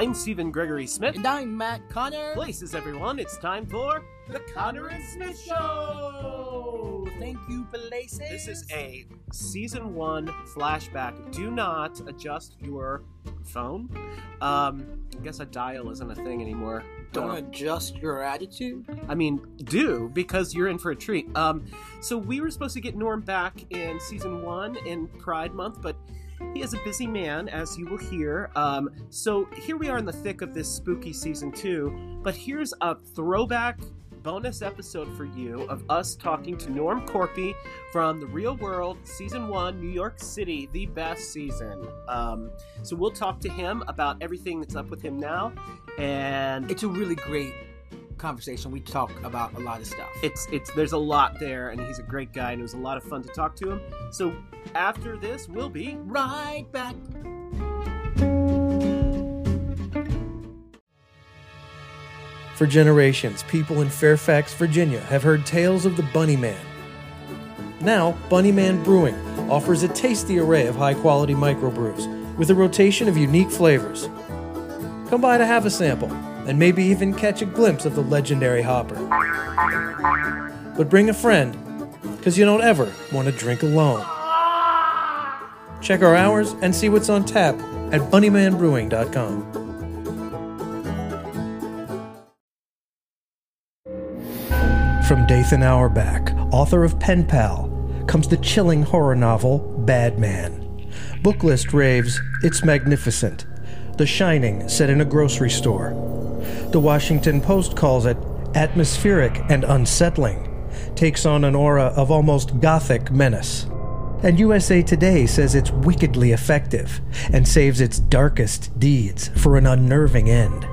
I'm Stephen Gregory Smith. And I'm Matt Connor. Places, everyone. It's time for the Connor and Smith Show. Thank you, Places. This is a season one flashback. Do not adjust your phone. Um, I guess a dial isn't a thing anymore. Don't adjust your attitude. I mean, do because you're in for a treat. Um, so we were supposed to get Norm back in season one in Pride Month, but he is a busy man, as you will hear. Um, so here we are in the thick of this spooky season two. But here's a throwback bonus episode for you of us talking to Norm Korpi from The Real World, Season 1, New York City, the best season. Um, so we'll talk to him about everything that's up with him now. And It's a really great conversation. We talk about a lot of stuff. it's it's there's a lot there and he's a great guy and it was a lot of fun to talk to him. So after this we'll be right back. For generations, people in Fairfax, Virginia have heard tales of the Bunny Man. Now, Bunny Man Brewing offers a tasty array of high quality microbrews with a rotation of unique flavors. Come by to have a sample and maybe even catch a glimpse of the legendary hopper. But bring a friend, because you don't ever want to drink alone. Check our hours and see what's on tap at bunnymanbrewing.com. From Dathan Auerbach, author of Pen Pal, comes the chilling horror novel Bad Man. Booklist raves, it's magnificent. The Shining set in a grocery store. The Washington Post calls it atmospheric and unsettling, takes on an aura of almost gothic menace. And USA Today says it's wickedly effective and saves its darkest deeds for an unnerving end.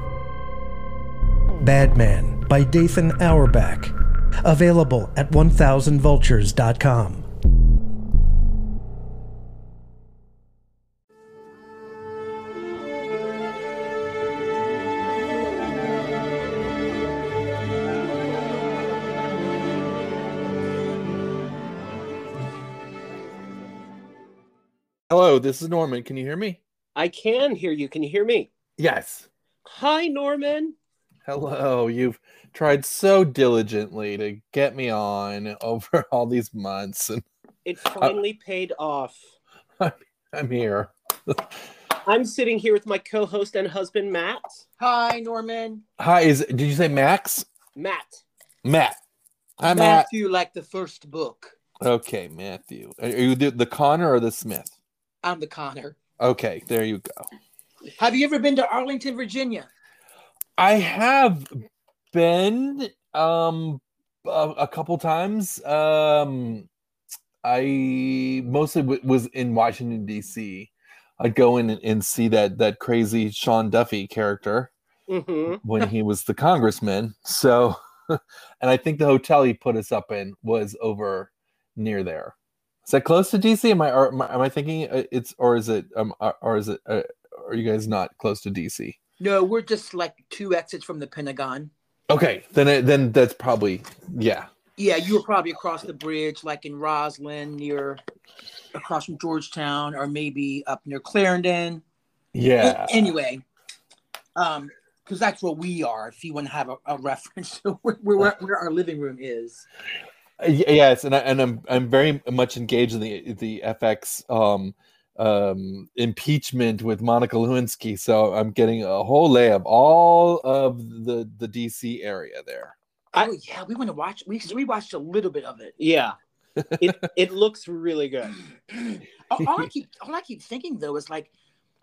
Bad Man by Dathan Auerbach. Available at 1000vultures.com. Hello, this is Norman. Can you hear me? I can hear you. Can you hear me? Yes. Hi Norman. Hello. You've tried so diligently to get me on over all these months, and It uh, finally paid off. I'm here. I'm sitting here with my co-host and husband Matt. Hi, Norman. Hi. Is did you say Max? Matt. Matt. Hi, Matt. Matthew, like the first book. Okay, Matthew. Are you the, the Connor or the Smith? I'm the Connor. Okay, there you go. Have you ever been to Arlington, Virginia? I have been um a, a couple times. Um I mostly w- was in Washington D.C. I'd go in and, and see that that crazy Sean Duffy character hmm when he was the congressman. So, and I think the hotel he put us up in was over near there. Is that close to DC? Am I am I- thinking uh, it's or is it um or- or is it uh, are you guys not close to DC? No, we're just like two exits from the Pentagon. Okay, then it, then that's probably yeah. Yeah, you were probably across the bridge, like in Rosslyn, near across from Georgetown, or maybe up near Clarendon. Yeah. A- anyway, um, because that's where we are. If you want to have a, a reference to where, where, where our living room is. Uh, y- yes, and I, and I'm I'm very much engaged in the the FX um um impeachment with Monica Lewinsky, so I'm getting a whole lay of all of the the DC area there. Oh yeah, we want to watch. We we watched a little bit of it. Yeah. It it looks really good. all, all I keep all I keep thinking though is like,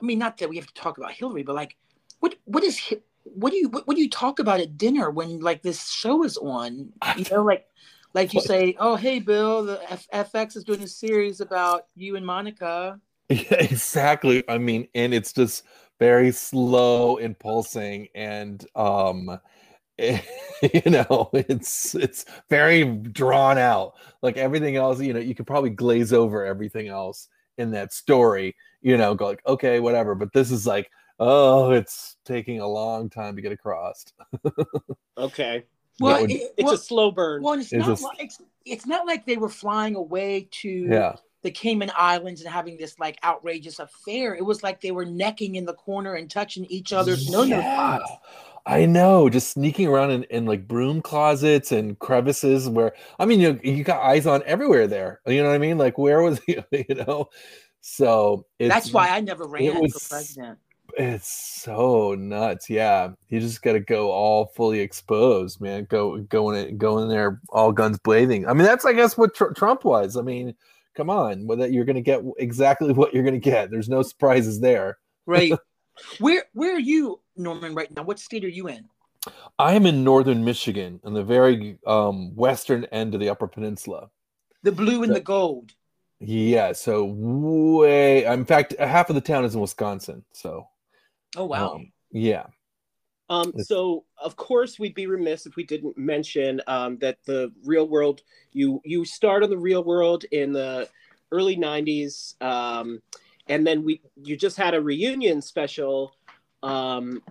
I mean, not that we have to talk about Hillary, but like, what what is what do you what, what do you talk about at dinner when like this show is on? You know, like like you say, oh hey Bill, the F- FX is doing a series about you and Monica. Yeah, exactly. I mean, and it's just very slow and pulsing, and um, you know, it's it's very drawn out. Like everything else, you know, you could probably glaze over everything else in that story. You know, go like, okay, whatever. But this is like, oh, it's taking a long time to get across. Okay. Well, would- it- It's well, a slow burn. well, it's It's not just- like it's it's not like they were flying away to Yeah, the Cayman Islands and having this like outrageous affair. It was like they were necking in the corner and touching each other's no no Yeah. I know, just sneaking around in, in like broom closets and crevices where I mean you you got eyes on everywhere there. You know what I mean? Like where was he, you know? So it's That's why I never ran was- for president. It's so nuts. Yeah. You just gotta go all fully exposed, man. Go going in go in there all guns blazing. I mean, that's I guess what Tr- Trump was. I mean, come on, that you're gonna get exactly what you're gonna get. There's no surprises there. Right. where where are you, Norman, right now? What state are you in? I am in northern Michigan, on the very um, western end of the Upper Peninsula. The blue and the gold. Yeah, so way. In fact, half of the town is in Wisconsin. So, Oh wow. um, yeah, Um, so of course we'd be remiss if we didn't mention um, that the real world you you start on the real world in the early '90s, um, and then we you just had a reunion special um,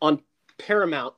on Paramount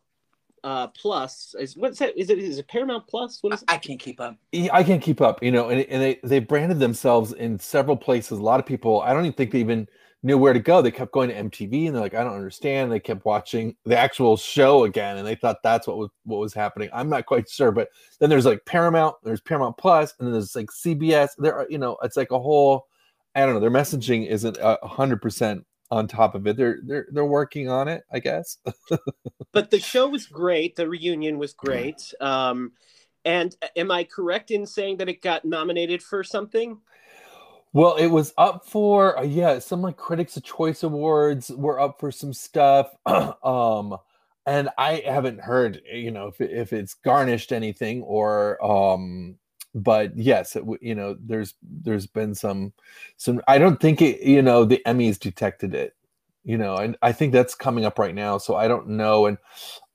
uh, Plus. Is what's that? Is it is it Paramount Plus? What is it? I can't keep up. Yeah, I can't keep up, you know, and, and they, they branded themselves in several places. A lot of people, I don't even think they even knew where to go. They kept going to MTV and they're like, I don't understand. They kept watching the actual show again and they thought that's what was what was happening. I'm not quite sure, but then there's like Paramount, there's Paramount Plus, and then there's like CBS. There are, you know, it's like a whole I don't know, their messaging isn't hundred percent on top of it. They're they're they're working on it, I guess. but the show was great. The reunion was great. Um, and am I correct in saying that it got nominated for something? Well, it was up for uh, yeah, some like Critics' Choice Awards were up for some stuff. um and I haven't heard, you know, if if it's garnished anything or um but yes, it, you know, there's there's been some some I don't think it, you know, the Emmys detected it. You know, and I think that's coming up right now, so I don't know and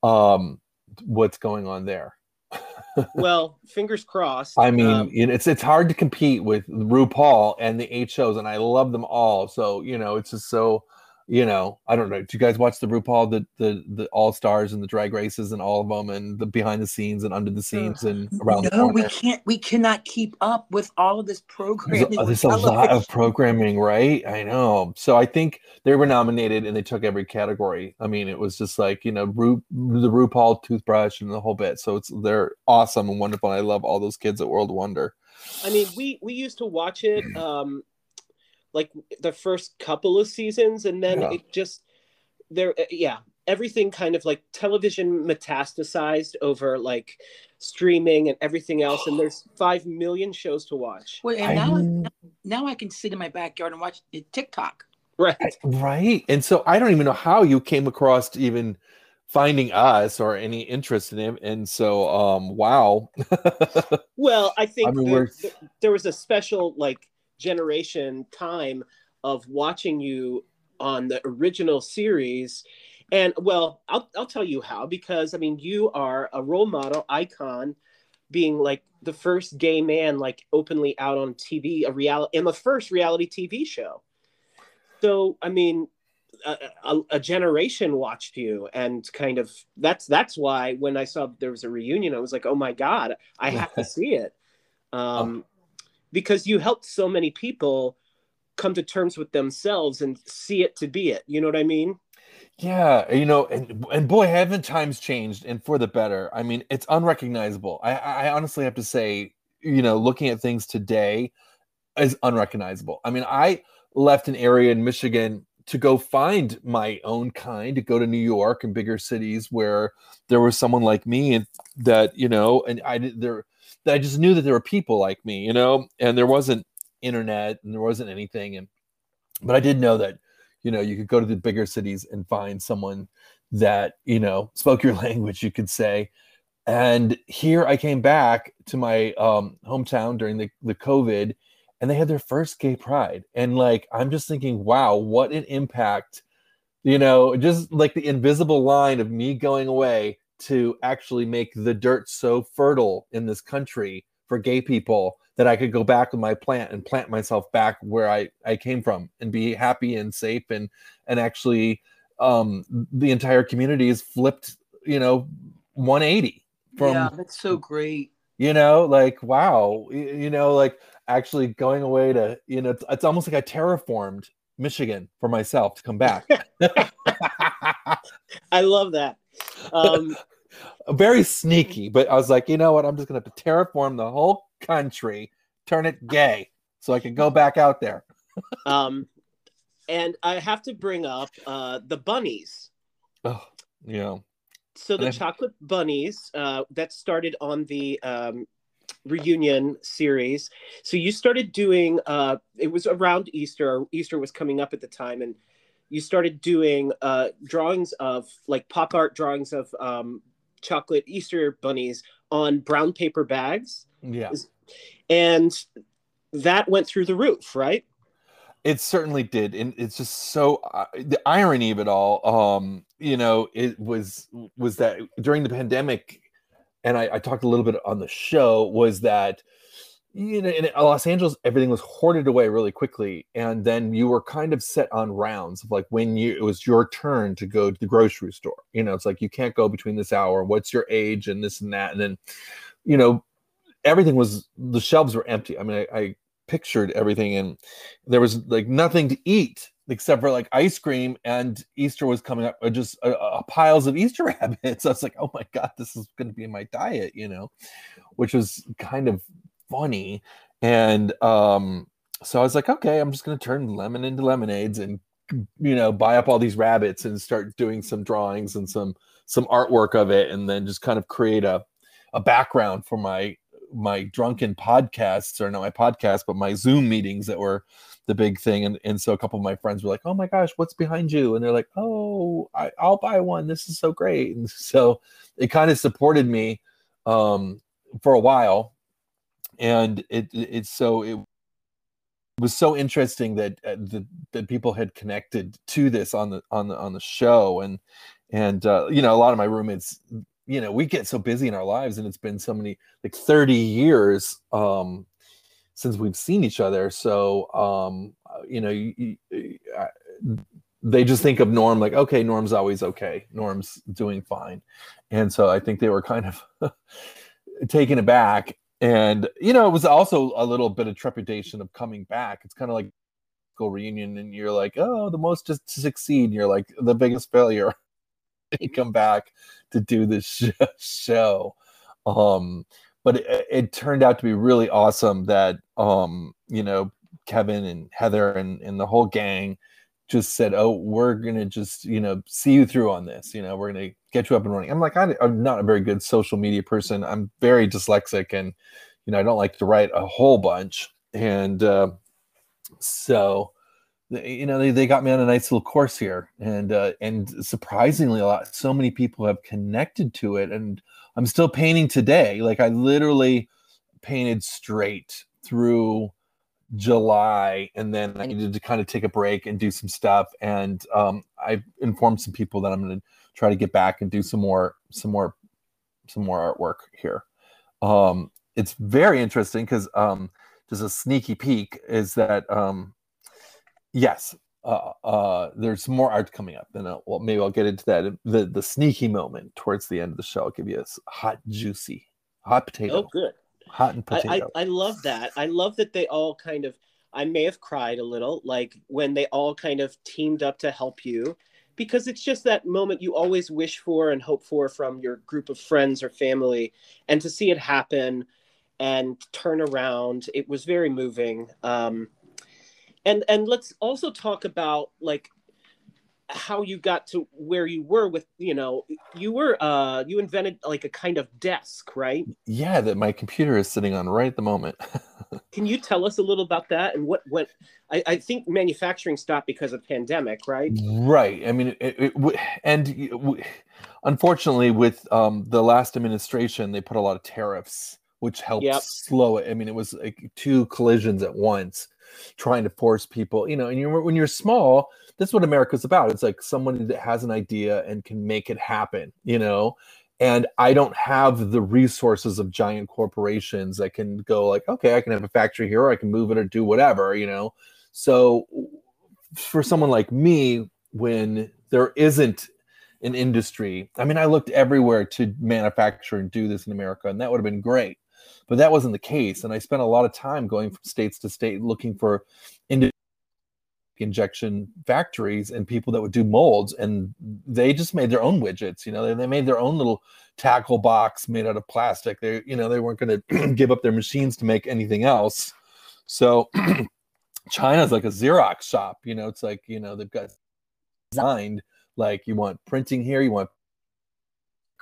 um what's going on there. Well, fingers crossed. I mean, Um, it's it's hard to compete with RuPaul and the eight shows, and I love them all. So you know, it's just so you know, I don't know. Do you guys watch the RuPaul, the the the All Stars and the Drag Races and all of them, and the behind the scenes and under the scenes and around the no, we can't. We cannot keep up with all of this programming. a, there's a lot of programming, right? I know. So I think they were nominated and they took every category. I mean, it was just like you know, Ru, the RuPaul toothbrush and the whole bit. So it's they're awesome and wonderful. And I love all those kids at World Wonder. I mean, we we used to watch it um like the first couple of seasons and then Yeah. it just there uh, yeah, everything kind of like television metastasized over like streaming and everything else and there's 5 million shows to watch. Well, and now, know. now I can sit in my backyard and watch TikTok. Right. Right. And so I don't even know how you came across even finding us or any interest in him. And so um wow. Well, I think I mean, there, we're- there- there was a special like generation time of watching you on the original series. And well, I'll, I'll tell you how, because I mean, you are a role model icon being like the first gay man, like openly out on TV, a reality, and the first reality TV show. So, I mean, a, a, a generation watched you and kind of that's that's why when I saw there was a reunion, I was like, oh my God, I have to see it. Um, because you helped so many people come to terms with themselves and see it to be it. You know what I mean? Yeah, you know, and and boy, haven't times changed and for the better. I mean, it's unrecognizable. I I honestly have to say, you know, looking at things today is unrecognizable. I mean, I left an area in Michigan to go find my own kind, to go to New York and bigger cities where there was someone like me and that, you know, and I there that I just knew that there were people like me, you know, and there wasn't internet and there wasn't anything. And but I did know that you know you could go to the bigger cities and find someone that you know spoke your language you could say. And here i came back to my um, hometown during the, the covid and they had their first gay pride. And like i'm just thinking wow what an impact you know just like the invisible line of me going away to actually make the dirt so fertile in this country for gay people that I could go back with my plant and plant myself back where I, I came from and be happy and safe and and actually um the entire community is flipped, you know, 180 from yeah, that's so great. you know like wow you know like actually going away to you know it's, it's almost like I terraformed Michigan for myself to come back. I love that. Um, Very sneaky, but I was like, you know what? I'm just gonna terraform the whole country, turn it gay, so I can go back out there. um, and I have to bring up uh, the bunnies. Oh, yeah. So the chocolate bunnies uh, that started on the um, reunion series. So you started doing. Uh, it was around Easter. Easter was coming up at the time, and you started doing uh, drawings of like pop art drawings of um, chocolate Easter bunnies on brown paper bags, Yeah. and that went through the roof, right? It certainly did, and it's just so uh, the irony of it all. Um, you know, it was was that during the pandemic, and I, I talked a little bit on the show was that you know in Los Angeles everything was hoarded away really quickly, and then you were kind of set on rounds of like when you it was your turn to go to the grocery store. You know, it's like you can't go between this hour. What's your age and this and that, and then you know everything was the shelves were empty. I mean, I, I pictured everything and there was like nothing to eat except for like ice cream and easter was coming up uh, just uh, uh, piles of easter rabbits i was like oh my god this is going to be my diet you know which was kind of funny. And um so i was like okay i'm just going to turn lemon into lemonades and you know buy up all these rabbits and start doing some drawings and some some artwork of it and then just kind of create a a background for my my drunken podcasts or not my podcast but my zoom meetings that were the big thing. And, and so a couple of my friends were like oh my gosh what's behind you? And they're like oh I, i'll buy one. This is so great. And so it kind of supported me um, for a while and it, it it's so it was so interesting that uh, that, that people had connected to this on the on the on the show. And and uh, you know a lot of my roommates you know we get so busy in our lives and it's been so many like 30 years um since we've seen each other. So um you know you, you, uh, they just think of norm like okay norm's always okay. Norm's doing fine. And so i think they were kind of taken aback and you know it was also a little bit of trepidation of coming back. It's kind of like school reunion and you're like oh the most to succeed. You're like the biggest failure you come back to do this sh- show. Um but it, it turned out to be really awesome that um you know kevin and heather and, and the whole gang just said oh we're gonna just you know see you through on this you know we're gonna get you up and running. I'm like i'm not a very good social media person. I'm very dyslexic and you know i don't like to write a whole bunch. And uh, so you know they, they got me on a nice little course here. And uh, and surprisingly a lot so many people have connected to it. And i'm still painting today. Like i literally painted straight through july and then i needed to kind of take a break and do some stuff and um, i've informed some people that i'm going to try to get back and do some more some more some more artwork here. Um, it's very interesting because um, just a sneaky peek is that um, yes uh, uh, there's more art coming up and well maybe i'll get into that. The the sneaky moment towards the end of the show i'll give you a s- hot juicy hot potato. Oh, good. Hot and I, I, I love that. I love that they all kind of. I may have cried a little, like when they all kind of teamed up to help you, because it's just that moment you always wish for and hope for from your group of friends or family, and to see it happen and turn around, it was very moving. Um, and and let's also talk about like how you got to where you were with you know you were uh you invented like a kind of desk right? Yeah that my computer is sitting on right at the moment. Can you tell us a little about that and what what I, I think manufacturing stopped because of pandemic, right? right. I mean it, it, and unfortunately with um, the last administration they put a lot of tariffs which helped Yep. slow it. I mean it was like two collisions at once trying to force people you know and you're, when you're small that's what america's about. It's like someone that has an idea and can make it happen you know? And i don't have the resources of giant corporations that can go like okay i can have a factory here or i can move it or do whatever you know? So for someone like me when there isn't an industry i mean i looked everywhere to manufacture and do this in america and that would have been great but that wasn't the case. And I spent a lot of time going from states to state looking for injection factories and people that would do molds and they just made their own widgets you know they, they made their own little tackle box made out of plastic they you know they weren't going to give up their machines to make anything else so china's like a xerox shop you know it's like you know they've got designed like you want printing here you want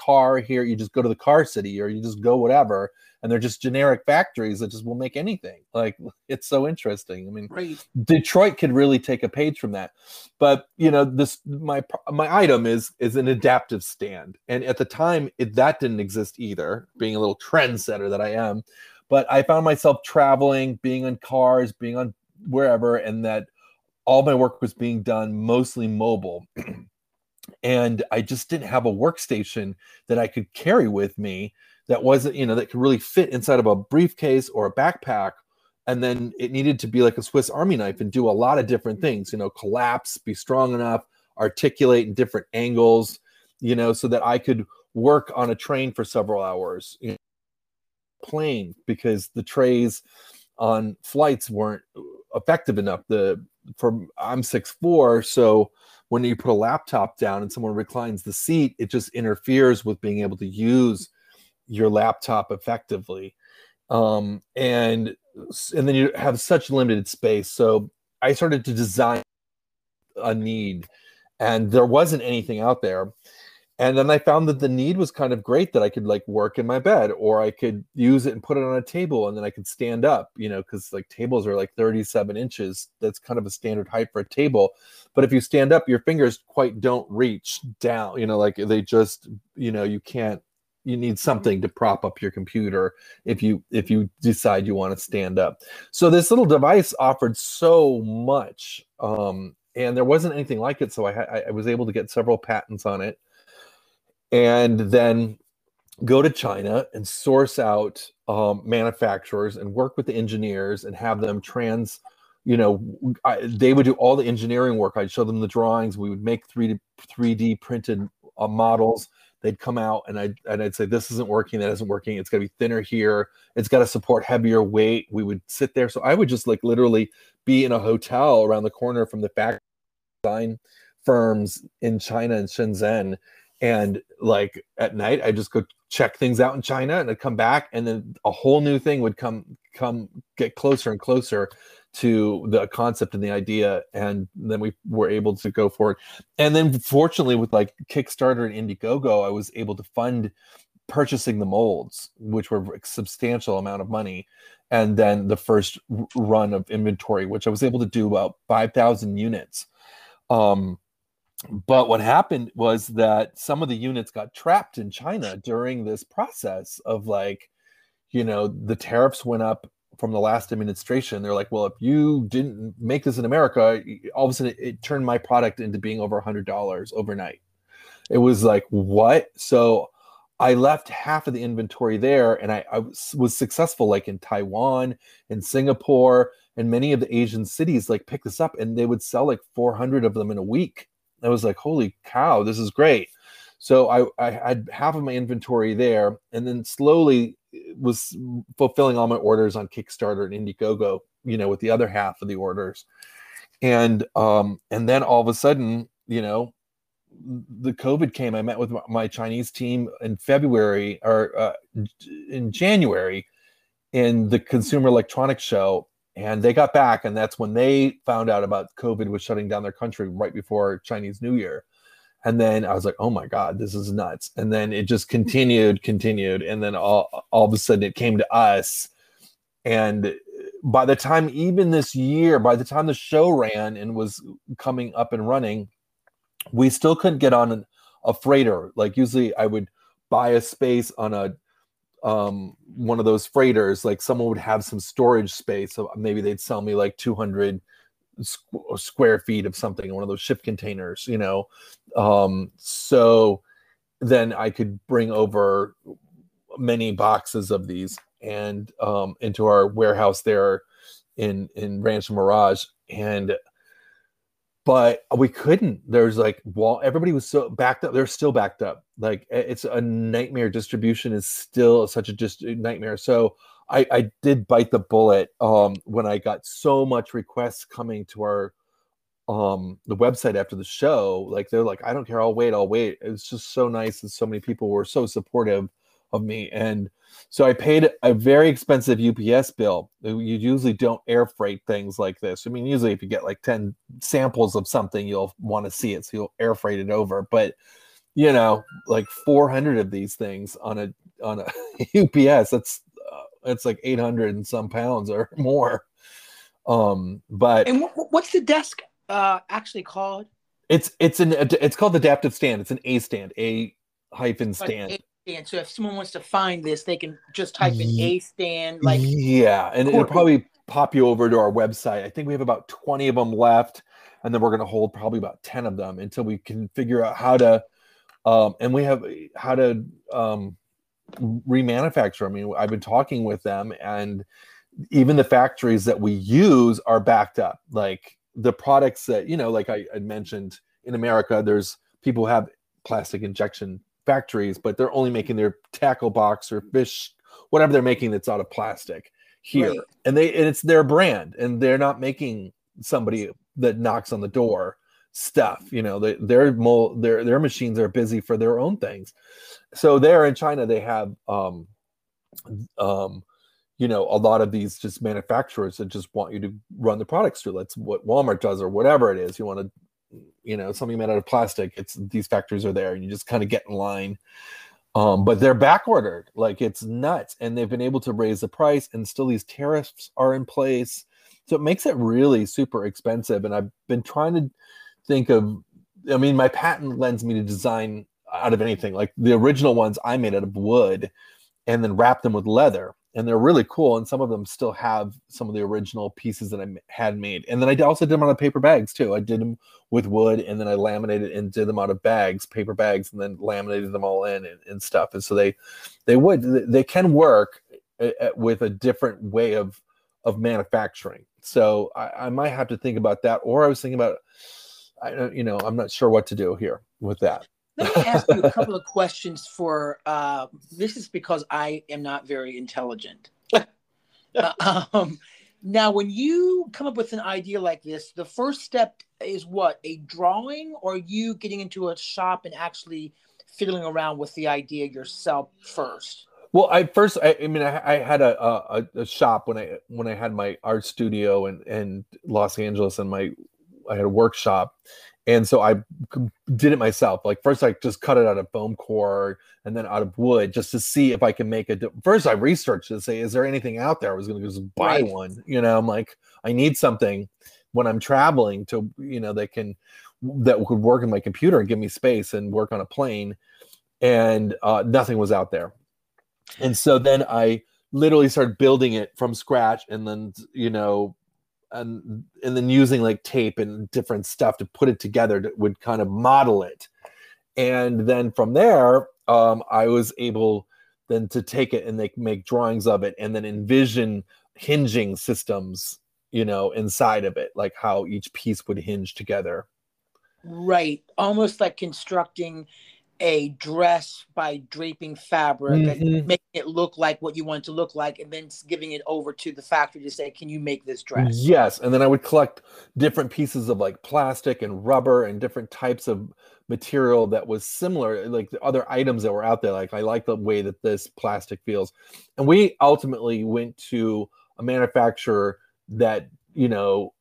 car here you just go to the car city or you just go whatever and they're just generic factories that just will make anything. Like it's so interesting. I mean Right. detroit could really take a page from that. But you know this my my item is is an adaptive stand. And at the time it, that didn't exist either being a little trendsetter that i am. But i found myself traveling being on cars being on wherever and that all my work was being done mostly mobile and I just didn't have a workstation that I could carry with me that wasn't, you know, that could really fit inside of a briefcase or a backpack. And then it needed to be like a Swiss Army knife and do a lot of different things, you know, collapse, be strong enough, articulate in different angles, you know, so that I could work on a train for several hours, you know, plane because the trays on flights weren't effective enough. The for I'm six four, so when you put a laptop down and someone reclines the seat, it just interferes with being able to use your laptop effectively. Um, and and then you have such limited space. So I started to design a need, and there wasn't anything out there. And then I found that the need was kind of great that I could like work in my bed or I could use it and put it on a table and then I could stand up, you know, because like tables are like 37 inches. That's kind of a standard height for a table. But if you stand up, your fingers quite don't reach down, you know, like they just, you know, you can't you need something to prop up your computer if you if you decide you want to stand up so this little device offered so much um and there wasn't anything like it so i i was able to get several patents on it and then go to China and source out um, manufacturers and work with the engineers and have them trans. You know, I, they would do all the engineering work. I'd show them the drawings. We would make 3D 3D printed uh, models. They'd come out and I'd and I'd say this isn't working. That isn't working. It's got to be thinner here. It's got to support heavier weight. We would sit there. So I would just like literally be in a hotel around the corner from the factory design firms in China and Shenzhen and like at night i just go check things out in china and i'd come back and then a whole new thing would come come get closer and closer to the concept and the idea and then we were able to go forward. And then fortunately with like kickstarter and indiegogo i was able to fund purchasing the molds which were a substantial amount of money and then the first run of inventory which i was able to do about 5000 units. Um but what happened was that some of the units got trapped in China during this process of like, you know, the tariffs went up from the last administration. They're like, well, if you didn't make this in America, all of a sudden it, it turned my product into being over a hundred dollars overnight. It was like, what? So I left half of the inventory there and I, I was successful like in Taiwan and Singapore and many of the Asian cities like pick this up and they would sell like 400 of them in a week I was like, holy cow, this is great. So I, I had half of my inventory there and then slowly was fulfilling all my orders on Kickstarter and Indiegogo, you know, with the other half of the orders. And um, and then all of a sudden, you know, the COVID came. I met with my Chinese team in February or uh, in January in the Consumer Electronics Show, and they got back and that's when they found out about covid was shutting down their country right before chinese new year. And then i was like oh my god this is nuts. And then it just continued continued and then all, all of a sudden it came to us. And by the time even this year by the time the show ran and was coming up and running we still couldn't get on a freighter. Like usually i would buy a space on a um one of those freighters like someone would have some storage space so maybe they'd sell me like 200 squ- square feet of something in one of those ship containers you know? Um so then i could bring over many boxes of these and um into our warehouse there in in rancho mirage and but we couldn't. There's like wall. Everybody was so backed up. They're still backed up. Like it's a nightmare. Distribution is still such a just nightmare. So I, I did bite the bullet um, when I got so much requests coming to our um the website after the show. Like they're like, I don't care. I'll wait. I'll wait. It's just so nice and so many people were so supportive of me and so I paid a very expensive UPS bill. You usually don't air freight things like this. I mean, usually if you get like 10 samples of something, you'll want to see it. So you'll air freight it over. But you know, like 400 of these things on a on a UPS, that's uh, it's like 800 and some pounds or more. Um, but and what's the desk uh actually called? It's it's an it's called adaptive stand. It's an A stand, A hyphen stand. Like stand. So if someone wants to find this, they can just type in a stand. Like yeah, and it'll probably pop you over to our website. I think we have about twenty of them left, and then we're going to hold probably about ten of them until we can figure out how to. Um, and we have how to um, remanufacture. I mean, I've been talking with them, and even the factories that we use are backed up. Like the products that you know, like I, I mentioned in America, there's people who have plastic injection factories, but they're only making their tackle box or fish, whatever they're making that's out of plastic here. Right. And they and it's their brand, and they're not making somebody that knocks on the door stuff. You know, they, their their their machines are busy for their own things. So there in China, they have um um you know a lot of these just manufacturers that just want you to run the products through. That's what Walmart does or whatever it is. You want to you know something made out of plastic it's these factories are there and you just kind of get in line. Um, but they're back ordered like it's nuts and they've been able to raise the price and still these tariffs are in place. So it makes it really super expensive and i've been trying to think of i mean my patent lends me to design out of anything like the original ones i made out of wood and then wrap them with leather and they're really cool. And some of them still have some of the original pieces that I had made. And then I also did them out of paper bags too. I did them with wood, and then I laminated and did them out of bags, paper bags, and then laminated them all in and, and stuff. And so they they would they can work uh, uh, with a different way of of manufacturing. So I, I might have to think about that. Or I was thinking about, I you know, I'm not sure what to do here with that. Let me ask you a couple of questions for uh, this is because I am not very intelligent. uh, um, now, when you come up with an idea like this, the first step is what? A drawing, or you getting into a shop and actually fiddling around with the idea yourself first? Well, I first, I, I mean, I, I had a, a, a shop when I when I had my art studio in in Los Angeles, and my I had a workshop, and so I did it myself. Like first, I just cut it out of foam core and then out of wood just to see if I can make it. First, I researched to say, is there anything out there? I was going to just buy right. one. You know, I'm like, I need something when I'm traveling to, you know, that can that could work in my computer and give me space and work on a plane. And uh, nothing was out there. And so then I literally started building it from scratch and then, you know, and and then using like tape and different stuff to put it together to, would kind of model it. And then from there um, i was able then to take it and they make drawings of it and then envision hinging systems you know inside of it like how each piece would hinge together. Right. Almost like constructing a dress by draping fabric mm-hmm. and making it look like what you want it to look like and then giving it over to the factory to say can you make this dress yes and then i would collect different pieces of like plastic and rubber and different types of material that was similar like the other items that were out there like i like the way that this plastic feels and we ultimately went to a manufacturer that you know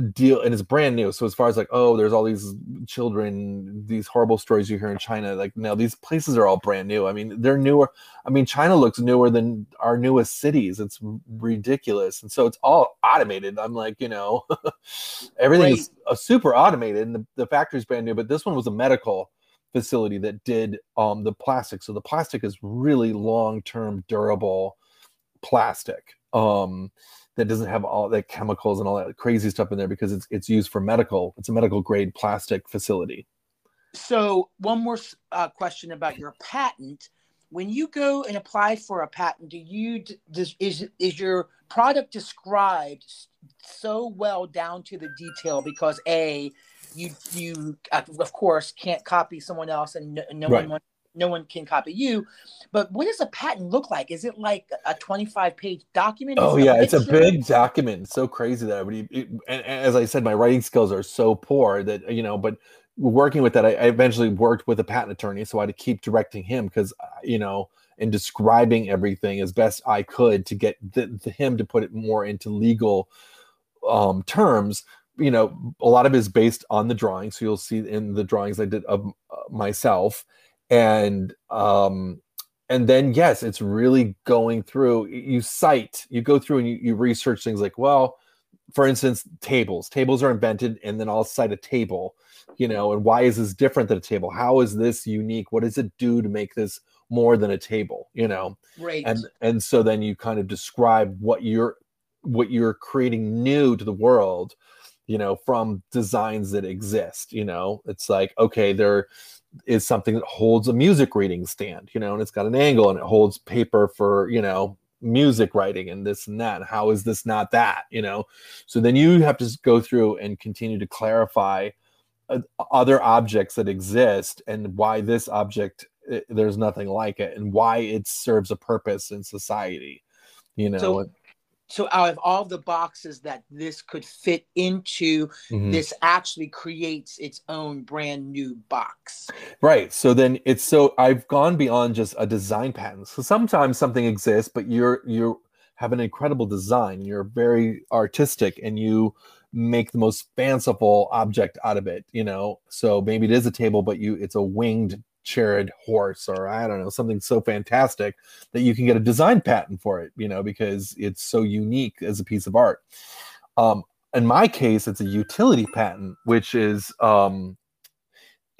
deal and it's brand new. So as far as like oh there's all these children these horrible stories you hear in china like no these places are all brand new. I mean they're newer i mean china looks newer than our newest cities. It's ridiculous. And so it's all automated. I'm like you know everything is uh, super automated and the, the factory's brand new. But this one was a medical facility that did um the plastic so the plastic is really long term durable plastic um that doesn't have all that chemicals and all that crazy stuff in there because it's it's used for medical. It's a medical grade plastic facility. So one more uh, question about your patent. When you go and apply for a patent, do you does is is your product described so well down to the detail because a you you of course can't copy someone else, and no, no Right. one no one can copy you. But what does a patent look like? Is it like a 25 page document? Oh yeah, it's a big document. It's so crazy that I would. It, and, as I said, my writing skills are so poor that you know. But working with that, I, I eventually worked with a patent attorney, so I had to keep directing him because you know, and describing everything as best I could to get the, the, him to put it more into legal um, terms. You know, a lot of it is based on the drawings. So you'll see in the drawings I did of uh, myself, and um, and then yes it's really going through you cite you go through and you, you research things like well for instance tables. Tables are invented and then i'll cite a table you know and why is this different than a table? How is this unique? What does it do to make this more than a table you know? Great. and and so then you kind of describe what you're what you're creating new to the world you know from designs that exist you know? It's like okay there is something that holds a music reading stand you know and it's got an angle and it holds paper for you know music writing and this and that. How is this not that you know? So then you have to go through and continue to clarify uh, other objects that exist and why this object uh, there's nothing like it and why it serves a purpose in society you know? So- so out of all the boxes that this could fit into, Mhm. this actually creates its own brand new box. Right. So then it's so I've gone beyond just a design patent. So sometimes something exists, but you're you have an incredible design. You're very artistic and you make the most fanciful object out of it, you know. So maybe it is a table, but you it's a winged chariot horse or I don't know, something so fantastic that you can get a design patent for it, you know, because it's so unique as a piece of art. Um in my case, it's a utility patent, which is um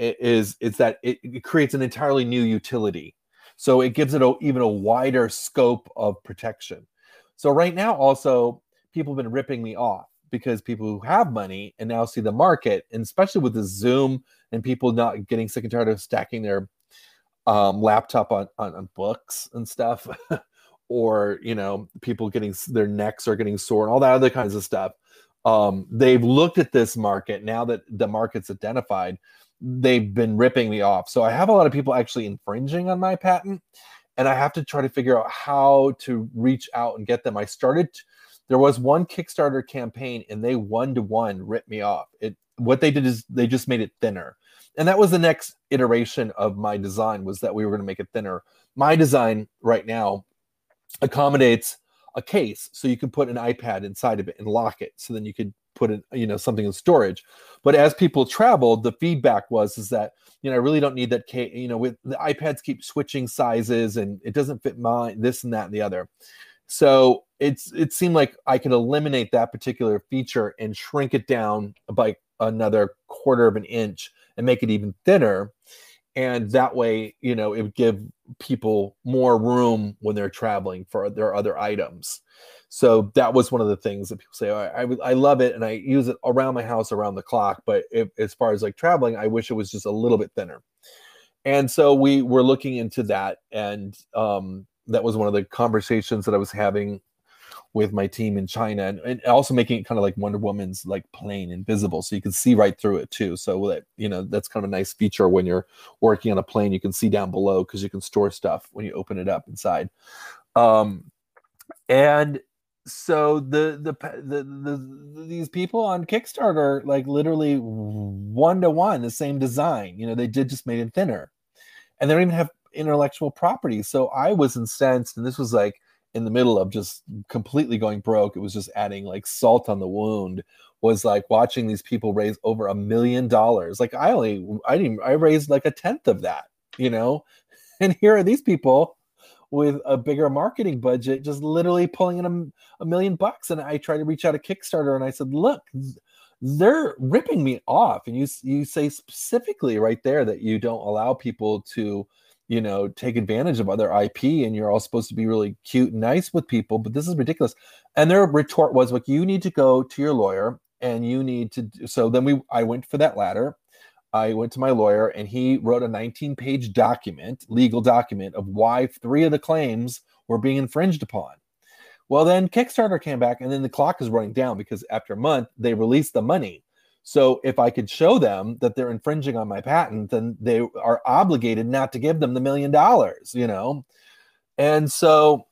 i- is is that it, it creates an entirely new utility. So it gives it a, even a wider scope of protection. So right now also people have been ripping me off because people who have money and now see the market and especially with the zoom and people not getting sick and tired of stacking their um, laptop on, on, on books and stuff or you know people getting their necks are getting sore and all that other kinds of stuff um, they've looked at this market now that the market's identified they've been ripping me off. So I have a lot of people actually infringing on my patent, and I have to try to figure out how to reach out and get them. I started. There was one Kickstarter campaign, and they one to one ripped me off. It what they did is they just made it thinner, and that was the next iteration of my design was that we were going to make it thinner. My design right now accommodates a case, so you can put an iPad inside of it and lock it, so then you could put in you know something in storage but as people traveled the feedback was is that you know i really don't need that case you know with the ipads keep switching sizes and it doesn't fit mine this and that and the other so it's it seemed like i could eliminate that particular feature and shrink it down by another quarter of an inch and make it even thinner. And that way you know it would give people more room when they're traveling for their other items. So that was one of the things that people say "Oh, I, I, love it and i use it around my house around the clock. But if, as far as like traveling i wish it was just a little bit thinner. And so we were looking into that and um, that was one of the conversations that i was having with my team in china and, and also making it kind of like wonder woman's like plane invisible so you can see right through it too so that you know that's kind of a nice feature when you're working on a plane you can see down below because you can store stuff when you open it up inside um, and so the, the the the these people on Kickstarter like literally one to one the same design. You know, they did just made it thinner, and they don't even have intellectual property. So I was incensed, and this was like in the middle of just completely going broke. It was just adding like salt on the wound. Was like watching these people raise over a million dollars. Like I only I didn't I raised like a tenth of that. You know, and here are these people with a bigger marketing budget, just literally pulling in a, a million bucks. And I tried to reach out to Kickstarter and I said, look, they're ripping me off. And you you say specifically right there that you don't allow people to, you know, take advantage of other IP and you're all supposed to be really cute and nice with people, but this is ridiculous. And their retort was like, you need to go to your lawyer and you need to do-" so then we I went for that ladder. I went to my lawyer and he wrote a 19 page document, legal document of why three of the claims were being infringed upon. Well, then Kickstarter came back and then the clock is running down because after a month they released the money. So if I could show them that they're infringing on my patent, then they are obligated not to give them the million dollars, you know? And so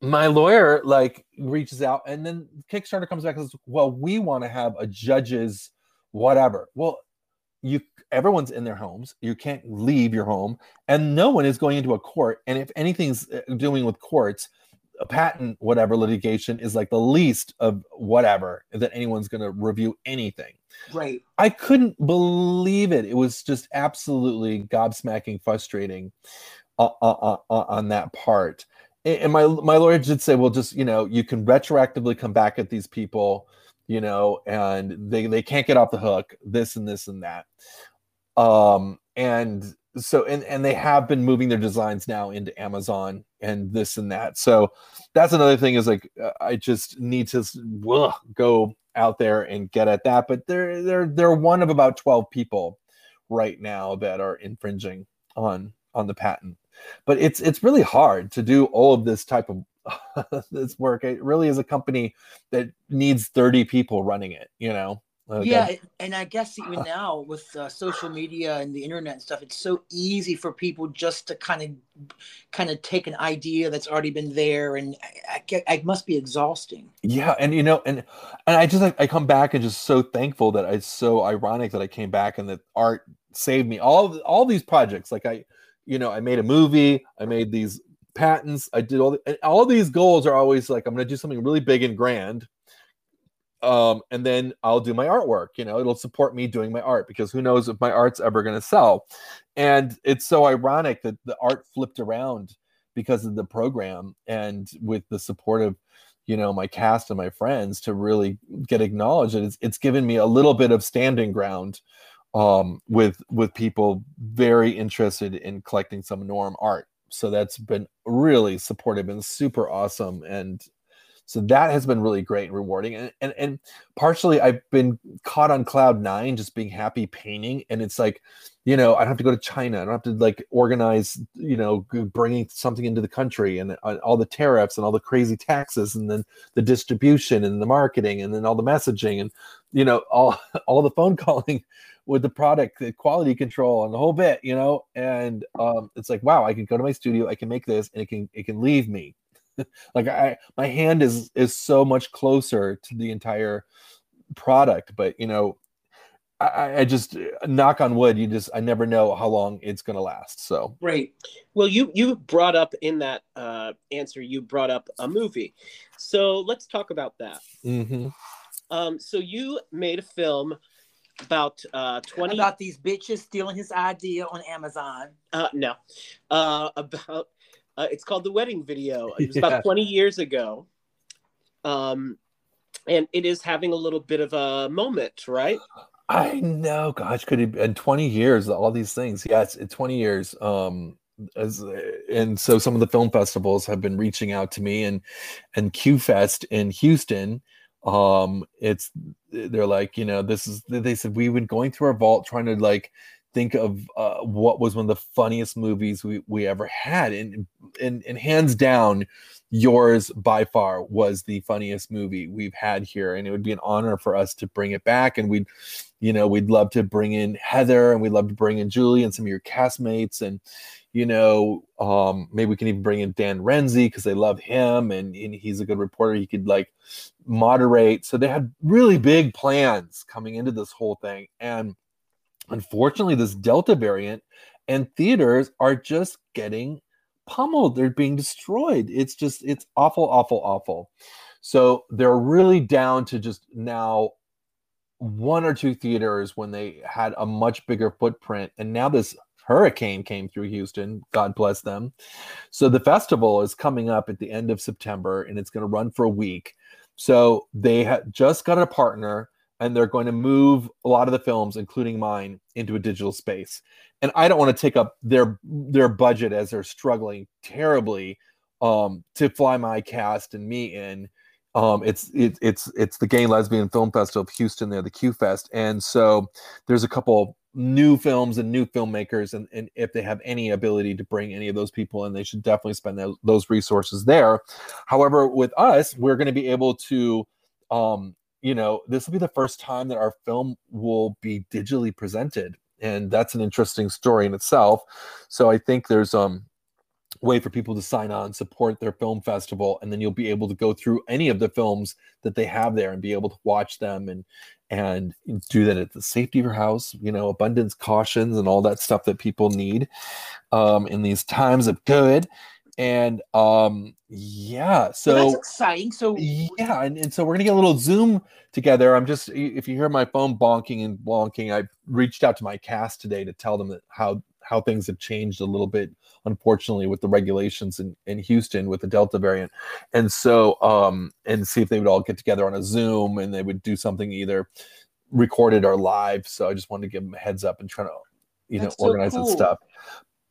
my lawyer like reaches out and then Kickstarter comes back and says, well, we want to have a judge's whatever. Well, you everyone's in their homes. You can't leave your home and no one is going into a court. And if anything's uh, doing with courts, a patent whatever litigation is like the least of whatever that anyone's going to review anything. Right. i couldn't believe it. It was just absolutely gobsmacking frustrating uh, uh, uh, uh, on that part. And and my my lawyer did say well just you know you can retroactively come back at these people you know and they they can't get off the hook this and this and that. Um and so and and they have been moving their designs now into amazon and this and that. So that's another thing is like uh, i just need to ugh, go out there and get at that. But they're they're they're one of about 12 people right now that are infringing on on the patent. But it's it's really hard to do all of this type of this work. It really is a company that needs 30 people running it you know Like, yeah, and I guess even now with uh, social media and the internet and stuff, it's so easy for people just to kind of, kind of take an idea that's already been there, and I, I, get- it must be exhausting. yeah and you know and and i just like i come back and just so thankful that it's so ironic that i came back and that art saved me all all these projects. Like i you know i made a movie i made these patents i did all the, and all these goals are always like i'm going to do something really big and grand um and then i'll do my artwork you know it'll support me doing my art because who knows if my art's ever going to sell. And it's so ironic that the art flipped around because of the program and with the support of you know my cast and my friends to really get acknowledged. And it's, it's given me a little bit of standing ground um with with people very interested in collecting some norm art. So that's been really supportive and super awesome. And so that has been really great and rewarding. And, and and partially i've been caught on cloud nine just being happy painting. And it's like you know i don't have to go to china. I don't have to like organize you know bringing something into the country and uh, all the tariffs and all the crazy taxes and then the distribution and the marketing and then all the messaging and you know all all the phone calling with the product the quality control and the whole bit you know? And um it's like wow i can go to my studio i can make this and it can it can leave me like i my hand is is so much closer to the entire product but you know I, I just knock on wood. You just I never know how long it's gonna last. So Right. Well, you you brought up in that uh, answer, you brought up a movie. So let's talk about that. mhm. Um, so you made a film about uh, 20 About these bitches stealing his idea on Amazon. uh, no uh, about uh, it's called the wedding video it was Yeah. about 20 years ago um, and it is having a little bit of a moment right I know. Gosh, could it been 20 years? All these things. Yes, it's 20 years. Um, as and so some of the film festivals have been reaching out to me and and Q Fest in Houston. Um, it's they're like, you know, this is they said we've been going through our vault trying to like think of uh, what was one of the funniest movies we we ever had, and and and hands down, yours by far was the funniest movie we've had here, and it would be an honor for us to bring it back, and we'd you know we'd love to bring in heather and we'd love to bring in julie and some of your castmates. And you know um maybe we can even bring in dan renzi because they love him and, and he's a good reporter. He could like moderate. So they had really big plans coming into this whole thing. And unfortunately this delta variant and theaters are just getting pummeled. They're being destroyed. It's just it's awful awful awful. So they're really down to just now one or two theaters when they had a much bigger footprint and now this hurricane came through Houston god bless them. So the festival is coming up at the end of September and it's going to run for a week. So they had just got a partner and they're going to move a lot of the films including mine into a digital space. And I don't want to take up their their budget as they're struggling terribly um to fly my cast and me in. Um it's it, it's it's the gay lesbian film festival of houston there the q fest. And so there's a couple of new films and new filmmakers and, and if they have any ability to bring any of those people in they should definitely spend those, those resources there. However with us we're going to be able to um you know, this will be the first time that our film will be digitally presented. And that's an interesting story in itself. So I think there's um way for people to sign on, support their film festival, and then you'll be able to go through any of the films that they have there and be able to watch them and and do that at the safety of your house, you know, abundance cautions and all that stuff that people need um, in these times of good. And um, yeah, so Well, that's exciting. So yeah, and, and so we're gonna get a little Zoom together. I'm just if you hear my phone bonking and bonking, I reached out to my cast today to tell them that how how things have changed a little bit, unfortunately, with the regulations in, in Houston with the Delta variant. And so um and see if they would all get together on a Zoom and they would do something either recorded or live. So I just wanted to give them a heads up and try to, you That's know, so organize and stuff.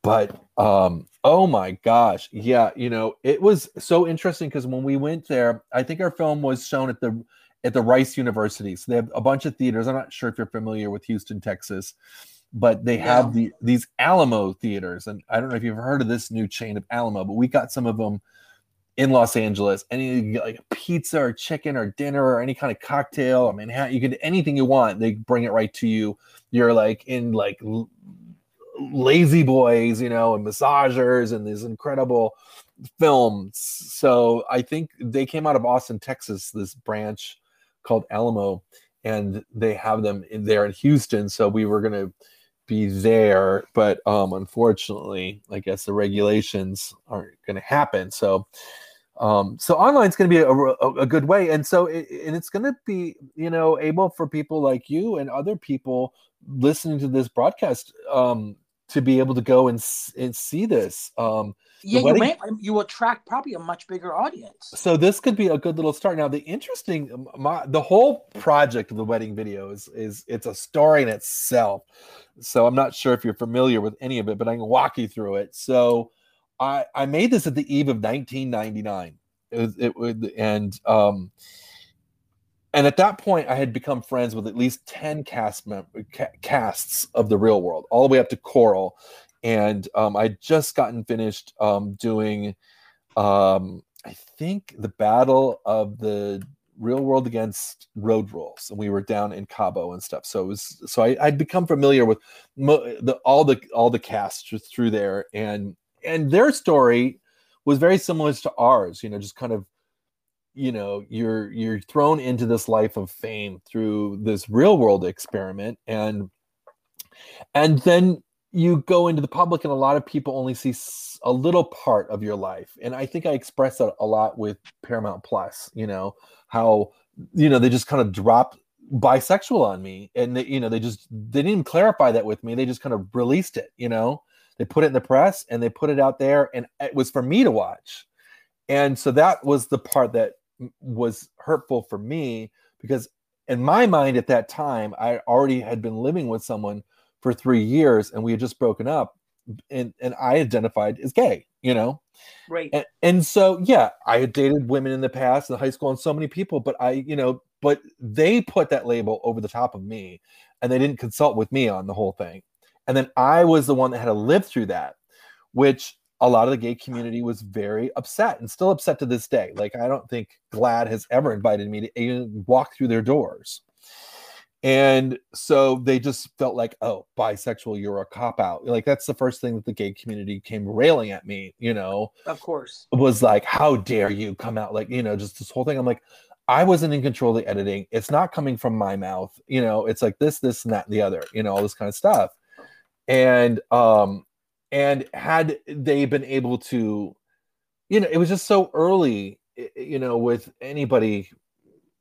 But um, oh my gosh, yeah, you know, it was so interesting because when we went there, I think our film was shown at the at the Rice University. So they have a bunch of theaters. I'm not sure if you're familiar with Houston, Texas, but they have the these Alamo theaters, and I don't know if you've heard of this new chain of Alamo, but we got some of them in Los Angeles. And you get like pizza or chicken or dinner or any kind of cocktail. I mean, you can anything you want. They bring it right to you. You're like in like lazy boys, you know, and massagers and these incredible films. So I think they came out of Austin, Texas, this branch called Alamo, and they have them in there in Houston. So we were gonna be there, but um unfortunately, I guess the regulations aren't gonna happen. So um so online's going to be a, a, a good way and so it, and it's going to be you know able for people like you and other people listening to this broadcast um to be able to go and, and see this um yeah, you, may, you attract probably a much bigger audience. so this could be a good little start. Now the interesting my, the whole project of the wedding video is is it's a story in itself. So i'm not sure if you're familiar with any of it but i can walk you through it. So i i made this at the eve of 1999 it it would and um and at that point i had become friends with at least 10 cast mem- ca- casts of the real world all the way up to coral and um, i'd just gotten finished um, doing um, I think the battle of the real world against road rules, and we were down in Cabo and stuff. So it was so I, I'd become familiar with mo- the all the all the casts through there, and and their story was very similar to ours. You know, just kind of you know you're you're thrown into this life of fame through this real world experiment and and then you go into the public and a lot of people only see a little part of your life and i think i expressed that a lot with paramount plus you know how you know they just kind of dropped bisexual on me and they, you know they just they didn't clarify that with me they just kind of released it you know? They put it in the press and they put it out there and it was for me to watch and so that was the part that was hurtful for me because in my mind at that time i already had been living with someone for three years and we had just broken up and and i identified as gay you know Right. and, and so yeah i had dated women in the past in high school and so many people but i you know but they put that label over the top of me and they didn't consult with me on the whole thing and then i was the one that had to live through that which a lot of the gay community was very upset and still upset to this day like i don't think GLAAD has ever invited me to even walk through their doors and so they just felt like oh bisexual you're a cop out like that's the first thing that the gay community came railing at me you know Of course. was like, how dare you come out like, you know, just this whole thing. I'm like, I wasn't in control of the editing. It's not coming from my mouth. You know, it's like this, this, and that, and the other, you know, all this kind of stuff. And um, and had they been able to, you know, it was just so early, you know, with anybody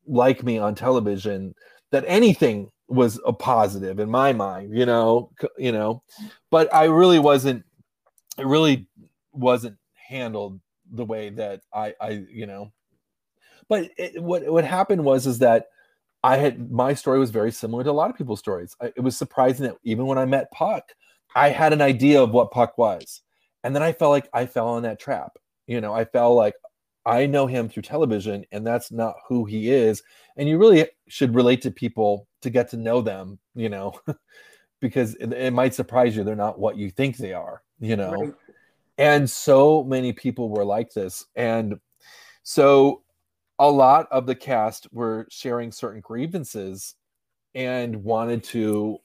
like me on television that anything was a positive in my mind, you know, you know, but I really wasn't, it really wasn't handled the way that I, I, you know, but it, what what happened was is that I had my story was very similar to a lot of people's stories. I, it was surprising that even when I met Puck, I had an idea of what Puck was, and then I felt like I fell in that trap. You know, I felt like I know him through television, and that's not who he is. And you really should relate to people to get to know them. You know, because it, it might surprise you; they're not what you think they are. You know Right. and so many people were like this and so a lot of the cast were sharing certain grievances and wanted to,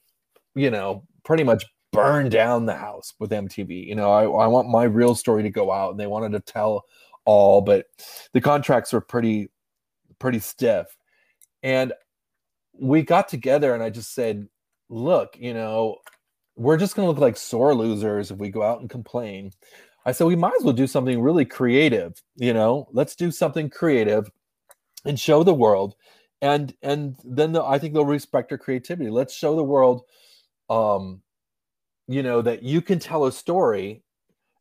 you know, pretty much burn down the house with MTV. You know, I, I want my real story to go out and they wanted to tell all, but the contracts were pretty, pretty stiff. And we got together and I just said, look, you know, we're just going to look like sore losers if we go out and complain. I said, we might as well do something really creative, you know, let's do something creative and show the world. And, and then the, I think they'll respect our creativity. Let's show the world, um, you know, that you can tell a story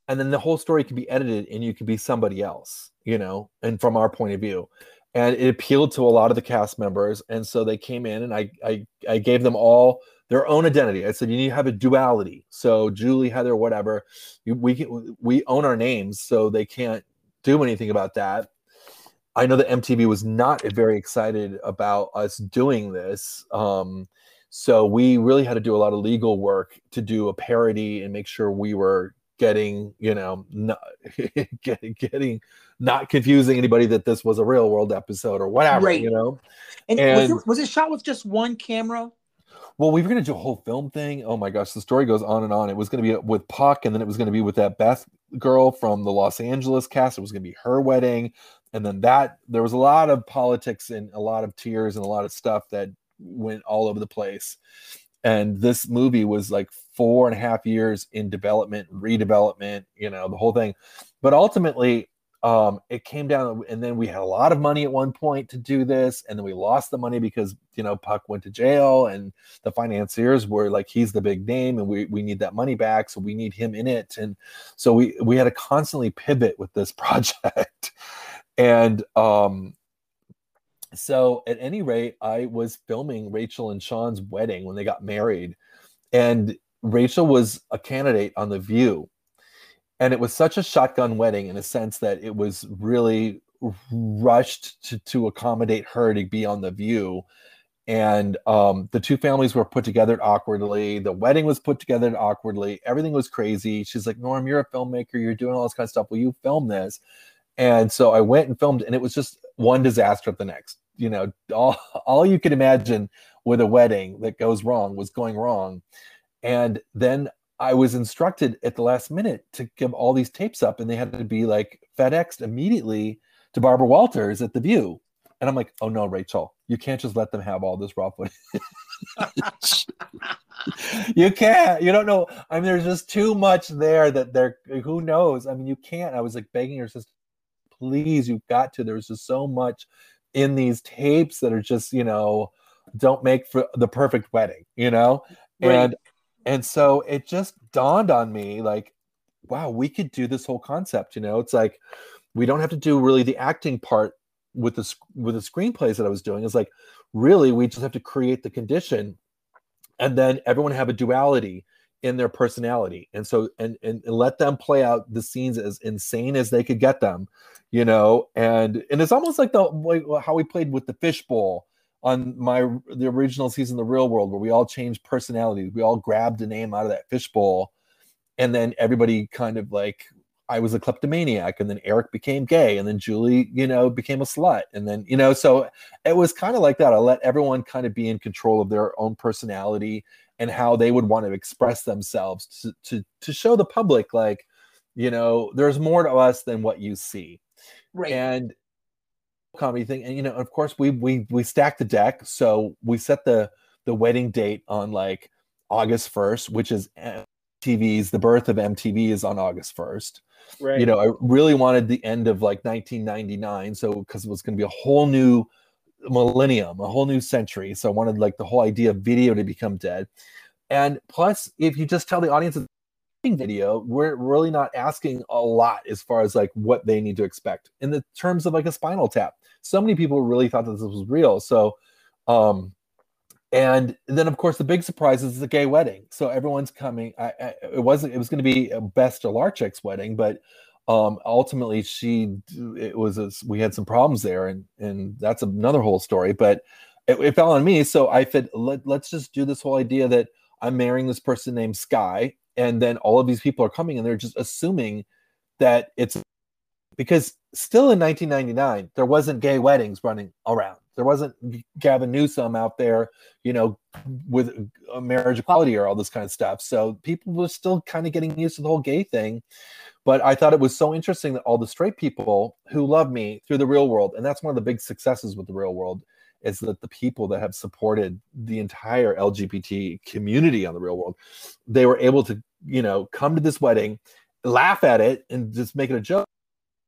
and then the whole story can be edited and you can be somebody else, you know, and from our point of view. And it appealed to a lot of the cast members and so they came in and i i, I gave them all their own identity. I said you need to have a duality. So julie heather whatever we can, we own our names so they can't do anything about that. I know that mtv was not very excited about us doing this um, so we really had to do a lot of legal work to do a parody and make sure we were getting you know not, getting getting not confusing anybody that this was a real world episode or whatever right. you know? And, and was, it, was, it, shot with just one camera? Well we were going to do a whole film thing. Oh my gosh the story goes on and on. It was going to be with puck and then it was going to be with that beth girl from the los angeles cast. It was going to be her wedding. And then that there was a lot of politics and a lot of tears and a lot of stuff that went all over the place. And this movie was like four and a half years in development redevelopment you know the whole thing. But ultimately um, it came down and then we had a lot of money at one point to do this and then we lost the money because you know puck went to jail and the financiers were like he's the big name and we, we need that money back so we need him in it. And so we we had to constantly pivot with this project. And um so at any rate i was filming rachel and sean's wedding when they got married and rachel was a candidate on the view. And it was such a shotgun wedding in a sense that it was really rushed to, to accommodate her to be on the view. And um, the two families were put together awkwardly. The wedding was put together awkwardly. Everything was crazy. She's like norm you're a filmmaker. You're doing all this kind of stuff. Will you film this? And so i went and filmed and it was just one disaster at the next you know all all you can imagine with a wedding that goes wrong was going wrong and then I was instructed at the last minute to give all these tapes up, and they had to be like FedExed immediately to Barbara Walters at the View. And I'm like, oh no, Rachel, you can't just let them have all this raw footage. you can't. You don't know. I mean, there's just too much there that they're. Who knows? I mean, you can't. I was like begging her sister, please, you've got to. There's just so much in these tapes that are just, you know, don't make for the perfect wedding, you know. Right. And and so it just dawned on me like, wow, we could do this whole concept. You know, it's like we don't have to do really the acting part with the with the screenplays that I was doing. It's like really we just have to create the condition, and then everyone have a duality in their personality, and so and and, let them play out the scenes as insane as they could get them, you know. And and it's almost like the like how we played with the fishbowl on my the original season, The Real World, where we all changed personalities. We all grabbed a name out of that fishbowl, and then everybody kind of like I was a kleptomaniac, and then Eric became gay, and then Julie, you know, became a slut, and then you know, so it was kind of like that. I let everyone kind of be in control of their own personality and how they would want to express themselves to to to show the public like, you know, there's more to us than what you see. Right. And comedy thing and you know of course we we we stacked the deck so we set the the wedding date on like august 1st which is tv's the birth of mtv is on august 1st right you know i really wanted the end of like 1999 so because it was going to be a whole new millennium a whole new century so i wanted like the whole idea of video to become dead and plus if you just tell the audience video, we're really not asking a lot as far as like what they need to expect in the terms of like a spinal tap. So many people really thought that this was real. So, um, and then of course the big surprise is the gay wedding. So everyone's coming. I, I it wasn't. It was going to be a Beth Larchik's wedding, but um, ultimately she it was a, we had some problems there, and and that's another whole story. But it, it fell on me, so I said let, let's just do this whole idea that I'm marrying this person named Sky and then all of these people are coming and they're just assuming that it's because still in 1999 there wasn't gay weddings running around there wasn't gavin newsom out there you know with marriage equality or all this kind of stuff. So people were still kind of getting used to the whole gay thing. But i thought it was so interesting that all the straight people who love me through the real world and that's one of the big successes with the real world is that the people that have supported the entire lgbt community on the real world they were able to you know come to this wedding laugh at it and just make it a joke.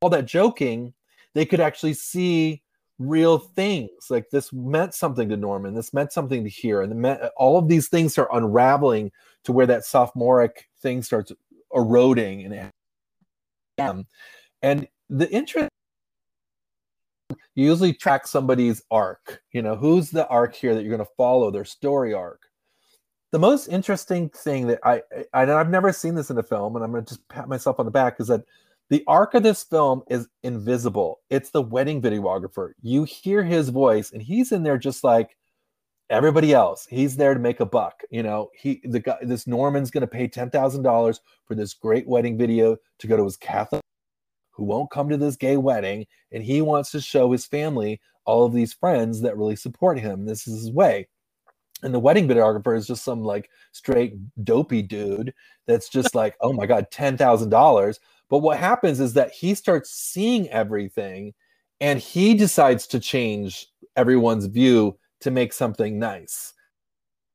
All that joking, they could actually see real things. Like this meant something to Norman. This meant something to hear, and meant, all of these things are unraveling to where that sophomoric thing starts eroding and um, and the interest you usually track somebody's arc. You know, who's the arc here that you're going to follow their story arc. The most interesting thing that I, I I've never seen this in a film, and I'm going to just pat myself on the back, is that the arc of this film is invisible. It's the wedding videographer. You hear his voice, and he's in there just like everybody else. He's there to make a buck. You know, he the guy this Norman's gonna pay ten thousand dollars for this great wedding video to go to his Catholic who won't come to this gay wedding, and he wants to show his family all of these friends that really support him. This is his way. And the wedding videographer is just some like straight dopey dude that's just like, oh my God, ten thousand dollars but what happens is that he starts seeing everything and he decides to change everyone's view to make something nice.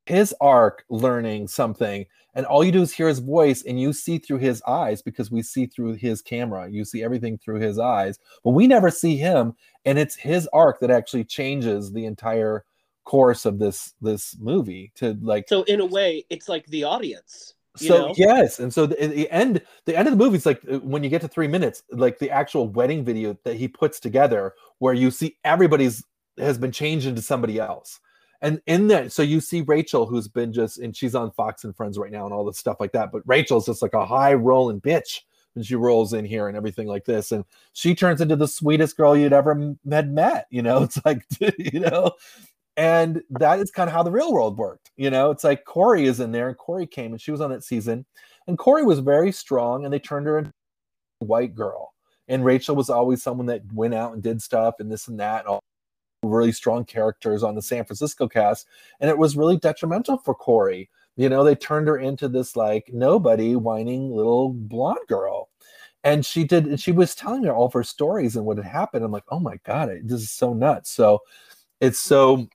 His arc learning something, and all you do is hear his voice and you see through his eyes because we see through his camera. You see everything through his eyes, but we never see him. And it's his arc that actually changes the entire course of this this movie to like so in a way it's like the audience so know? yes and so the, the, end the end of the movie is like uh, when you get to three minutes like the actual wedding video that he puts together where you see everybody's has been changed into somebody else. And in that so you see rachel who's been just and she's on fox and friends right now and all this stuff like that but rachel's just like a high rolling bitch and she rolls in here and everything like this and she turns into the sweetest girl you'd ever had met you know? It's like you know and that is kind of how the real world worked. You know, it's like Cory is in there, and Cory came and she was on that season, and Cory was very strong, and they turned her into a white girl. And Rachel was always someone that went out and did stuff and this and that, and all really strong characters on the San Francisco cast. And it was really detrimental for Cory. You know, they turned her into this like nobody whining little blonde girl. And she did, and she was telling me all of her stories and what had happened. I'm like, oh my God, this is so nuts. So it's so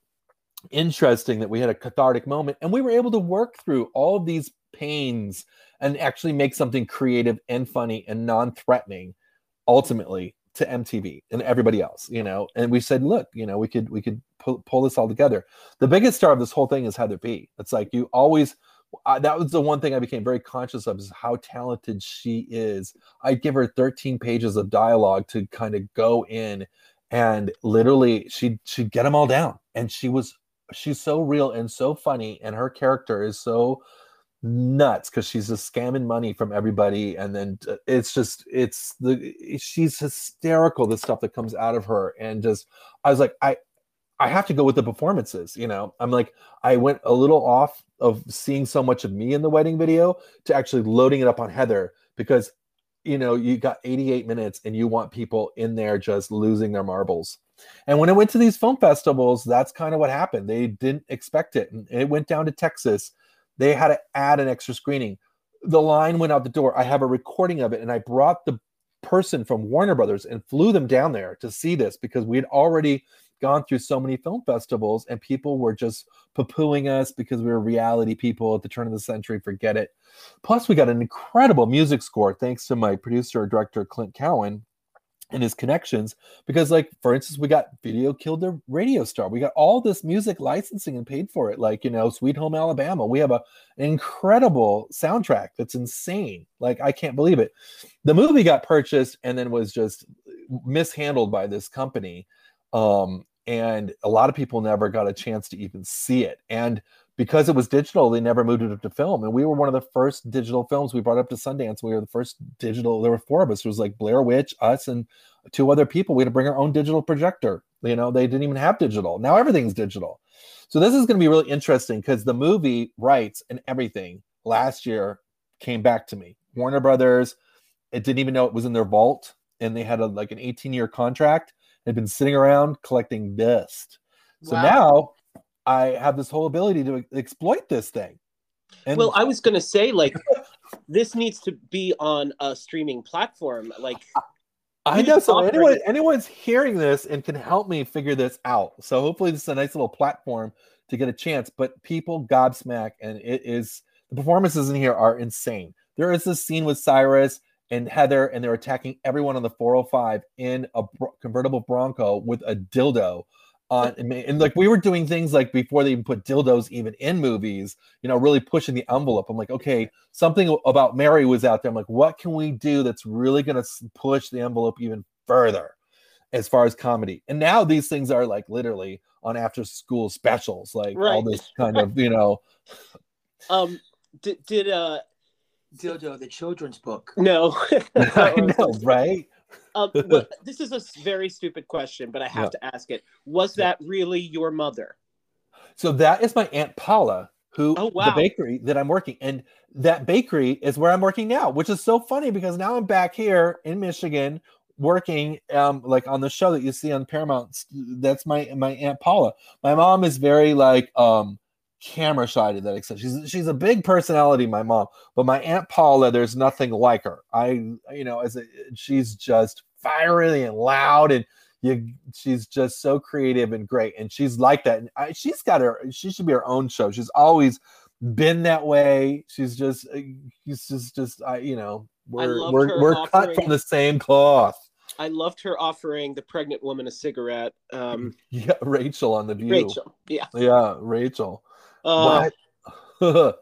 interesting that we had a cathartic moment and we were able to work through all of these pains and actually make something creative and funny and non-threatening ultimately to MTV and everybody else, you know. And we said, look, you know, we could we could pull, pull this all together. The biggest star of this whole thing is Heather B. It's like you always uh, that was the one thing I became very conscious of is how talented she is. I'd give her 13 pages of dialogue to kind of go in and literally she she'd get them all down and she was she's so real and so funny and her character is so nuts because she's just scamming money from everybody and then uh, it's just it's the she's hysterical the stuff that comes out of her and just i was like i i have to go with the performances you know? I'm like i went a little off of seeing so much of me in the wedding video to actually loading it up on heather because you know you got 88 minutes and you want people in there just losing their marbles and when it went to these film festivals, that's kind of what happened. They didn't expect it. And it went down to Texas. They had to add an extra screening. The line went out the door. I have a recording of it, and I brought the person from Warner Brothers and flew them down there to see this because we had already gone through so many film festivals and people were just poo-pooing us because we were reality people at the turn of the century forget it plus we got an incredible music score thanks to my producer director clint cowan and his connections because like for instance we got video killed the radio star. We got all this music licensing and paid for it like you know sweet home alabama. We have a an incredible soundtrack that's insane. Like i can't believe it. The movie got purchased and then was just mishandled by this company um and a lot of people never got a chance to even see it. And because it was digital, they never moved it up to film. And we were one of the first digital films we brought up to Sundance. We were the first digital. There were four of us. It was like Blair Witch, us, and two other people. We had to bring our own digital projector. You know, they didn't even have digital. Now everything's digital. So this is going to be really interesting because the movie rights and everything last year came back to me. Warner Brothers, it didn't even know it was in their vault. and they had a like an 18 year contract. They've been sitting around collecting dust. So Wow. now I have this whole ability to exploit this thing. And well, I was gonna say like this needs to be on a streaming platform. Like I know. So anyone, it? anyone's hearing this and can help me figure this out. So hopefully this is a nice little platform to get a chance. But people gobsmack, and it is the performances in here are insane. There is this scene with Syrus and Heather, and they're attacking everyone on the 405 in a convertible Bronco with a dildo. On and, and like we were doing things like before they even put dildos even in movies, you know, really pushing the envelope. I'm like, okay, something about Mary was out there. I'm like, what can we do that's really going to push the envelope even further as far as comedy? And now these things are like literally on after school specials, like all this kind of, you know, um did, did uh Dildo, the children's book. no I know, right? um, but this is a very stupid question, but I have to ask it. Was that really your mother? So that is my aunt Paula, who Oh, the bakery that I'm working, and that bakery is where I'm working now, which is so funny because now I'm back here in Michigan working, um, like on the show that you see on Paramount. That's my my aunt Paula. My mom is very like um camera shy to that extent. She's she's a big personality, my mom, but my aunt Paula, there's nothing like her. I you know, as a, she's just fiery and loud and you she's just so creative and great and she's like that and I, she's got her she should be her own show she's always been that way she's just uh, she's just just I you know we're we're, we're cut from the same cloth I loved her offering the pregnant woman a cigarette. Um, yeah rachel on the view Rachel, yeah. yeah rachel Uh, what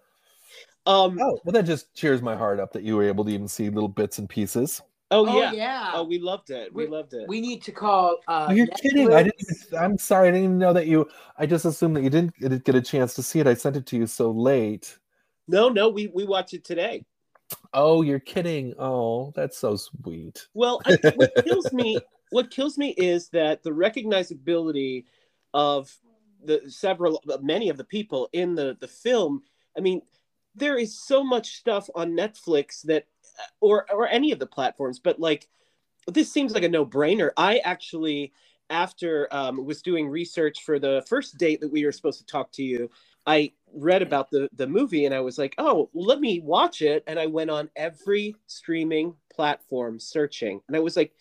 um, oh well that just cheers my heart up that you were able to even see little bits and pieces oh Oh yeah. yeah. Oh, we loved it. We We- loved it. we need to call. Uh, Oh, you're kidding i didn't even, i'm sorry i didn't even know that you i just assumed that you didn't get- get a chance to see it i sent it to you so late No, no, we we watched it today. Oh, you're kidding. Oh, that's so sweet. Well, I, what kills me, what kills me is that the recognizability of the several, many of the people in the the film. I mean, there is so much stuff on Netflix that, or or any of the platforms, but like, this seems like a no brainer. I actually, after um, was doing research for the first date that we were supposed to talk to you, I read about the the movie and I was like, oh, let me watch it. And I went on every streaming platform searching, and I was like,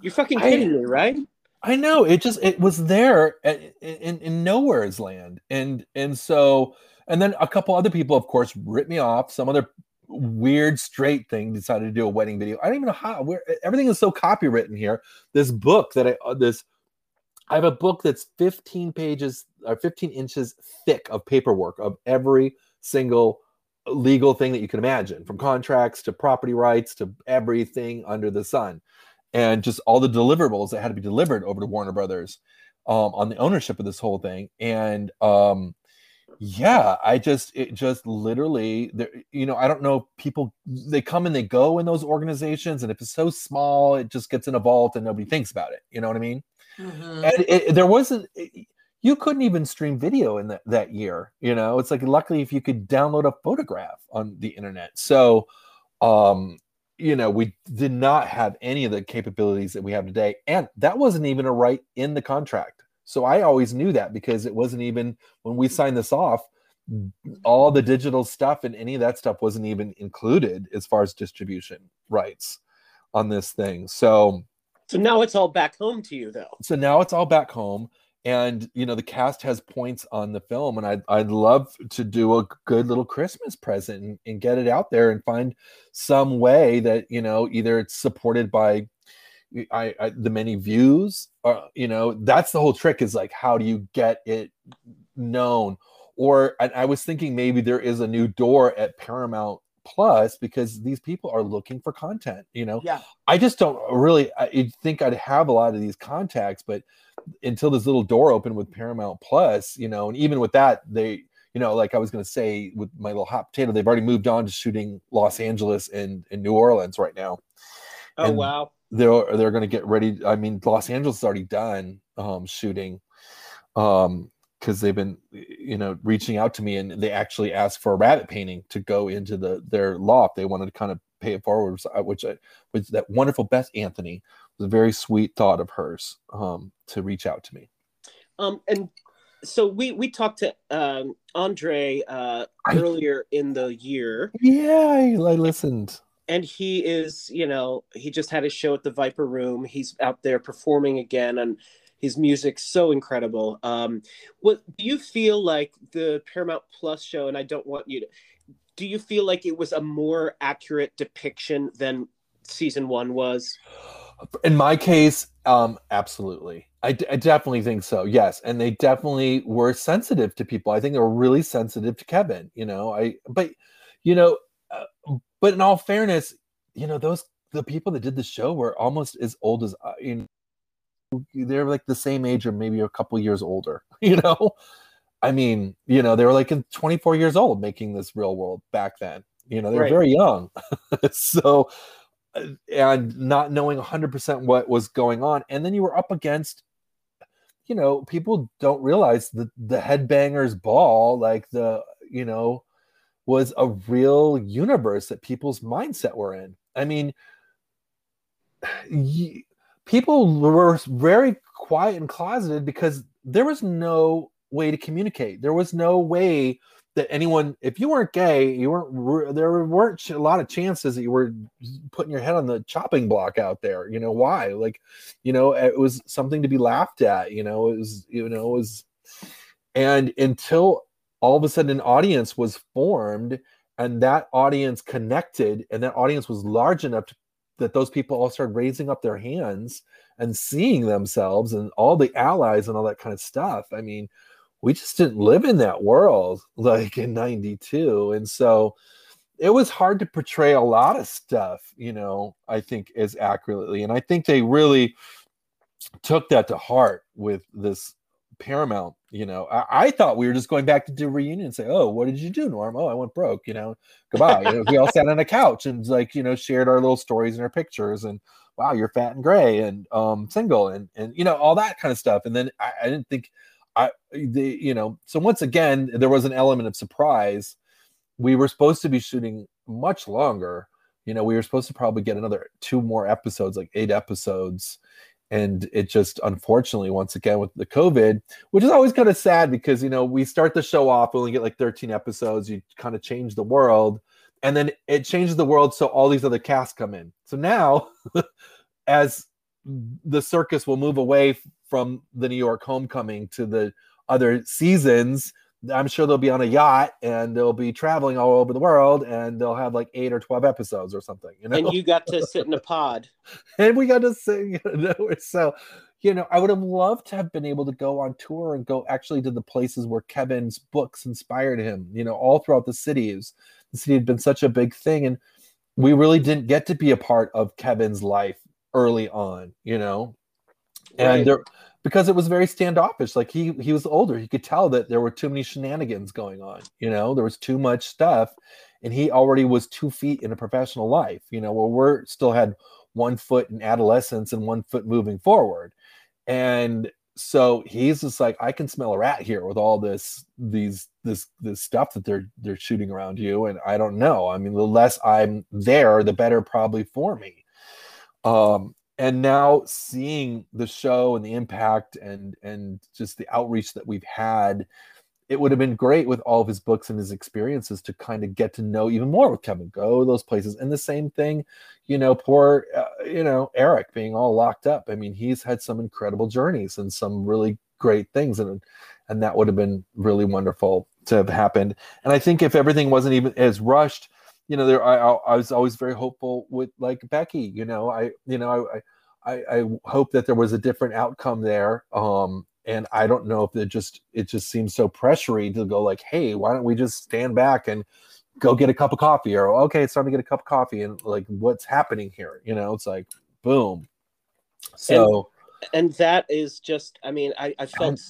you're fucking I- kidding me, right? I know it just it was there at, in in nowhere's land, and and so and then a couple other people, of course, ripped me off. Some other weird straight thing decided to do a wedding video. I don't even know how. Where everything is so copywritten here. This book that I uh, this I have a book that's 15 pages or 15 inches thick of paperwork of every single legal thing that you can imagine, from contracts to property rights to everything under the sun, and just all the deliverables that had to be delivered over to Warner Brothers um, on the ownership of this whole thing. And um, yeah, I just it just literally, there- you know, I don't know. People they come and they go in those organizations, and if it's so small, it just gets in a vault and nobody thinks about it. You know what I mean? Mhm. and it, there wasn't it- you couldn't even stream video in that, that year you know it's like luckily if you could download a photograph on the internet so um you know we did not have any of the capabilities that we have today. And that wasn't even a right in the contract. So i always knew that because it wasn't even when we signed this off all the digital stuff and any of that stuff wasn't even included as far as distribution rights on this thing. So So now it's all back home to you, though. so now it's all back home and you know the cast has points on the film and i'd, I'd love to do a good little christmas present and, and get it out there and find some way that you know either it's supported by I, I the many views or you know that's the whole trick is like how do you get it known or and i was thinking maybe there is a new door at paramount plus because these people are looking for content you know Yeah. I just don't really. I think I'd have a lot of these contacts, but until this little door opened with Paramount Plus, you know, and even with that, they, you know, like I was going to say with my little hot potato, they've already moved on to shooting Los Angeles and, and New Orleans right now. Oh And- wow. They're they're going to get ready. I mean, Los Angeles is already done um, shooting, um, because they've been, you know, reaching out to me and they actually asked for a rabbit painting to go into the their loft. They wanted to kind of pay it forward, which I, which that wonderful Beth Anthony was a very sweet thought of hers um, to reach out to me. Um, and so we we talked to um, Andre uh, I- earlier in the year, Yeah, I, I listened. and he is you know he just had a show at the Viper Room. He's out there performing again, and his music's so incredible. Um, what do you feel like the Paramount Plus show? And I don't want you to. Do you feel like it was a more accurate depiction than season one was? In my case, um, absolutely. I, d- I definitely think so. Yes, and they definitely were sensitive to people. I think they were really sensitive to Kevin. You know, I but you know, uh, but in all fairness, you know, those the people that did the show were almost as old as I. You know, they're like the same age or maybe a couple years older. You know, I mean, you know, they were like in 24 years old making this real world back then. You know, they were Right. very young. so, uh, and not knowing 100% what was going on. And then you were up against, you know, people don't realize that the headbangers ball, like the, you know, was a real universe that people's mindset were in. I mean, people were very quiet and closeted because there was no way to communicate. There was no way that anyone, if you weren't gay, you weren't. There weren't a lot of chances that you were putting your head on the chopping block out there. You know why? Like, you know, it was something to be laughed at. You know, it was. You know, it was. And until all of a sudden an audience was formed, and that audience connected, and that audience was large enough to, that those people all started raising up their hands and seeing themselves and all the allies and all that kind of stuff. I mean, we just didn't live in that world like in 92. And so it was hard to portray a lot of stuff, you know, I think as accurately. And I think they really took that to heart with this Paramount. You know, I, I thought we were just going back to do reunion and say, "Oh, what did you do, Norm? Oh, I went broke." You know, goodbye. You know, we all sat on a couch and like you know shared our little stories and our pictures and wow, you're fat and gray and um single and and you know all that kind of stuff. And then I, I didn't think I the you know so once again there was an element of surprise. We were supposed to be shooting much longer. You know, we were supposed to probably get another two more episodes, like eight episodes and it just unfortunately once again with the covid which is always kind of sad because you know we start the show off we only get like 13 episodes you kind of change the world and then it changes the world so all these other casts come in so now as the circus will move away from the new york homecoming to the other seasons i'm sure they'll be on a yacht and they'll be traveling all over the world and they'll have like eight or 12 episodes or something you know And you got to sit in a pod. and we got to sing. You know, so, you know, I would have loved to have been able to go on tour and go actually to the places where Kevin's books inspired him. You know, all throughout the cities. The city had been such a big thing, and we really didn't get to be a part of Kevin's life early on. You know, and Right. there because it was very standoffish. Like he he was older, he could tell that there were too many shenanigans going on. You know, there was too much stuff, and he already was two feet in a professional life. You know, where we're still had one foot in adolescence and one foot moving forward, and so he's just like, I can smell a rat here with all this these this this stuff that they're they're shooting around you, and I don't know. I mean, the less I'm there, the better probably for me. Um, and now seeing the show and the impact and and just the outreach that we've had it would have been great with all of his books and his experiences to kind of get to know even more with kevin. Go those places. And the same thing you know poor uh, you know eric being all locked up. I mean he's had some incredible journeys and some really great things and and that would have been really wonderful to have happened. And i think if everything wasn't even as rushed you know there I, I was always very hopeful with like becky you know i you know i i i hope that there was a different outcome there um and i don't know if it just it just seems so pressury to go like hey why don't we just stand back and go get a cup of coffee? or okay it's time to get a cup of coffee and like what's happening here you know it's like boom. So and that is just i mean i, I felt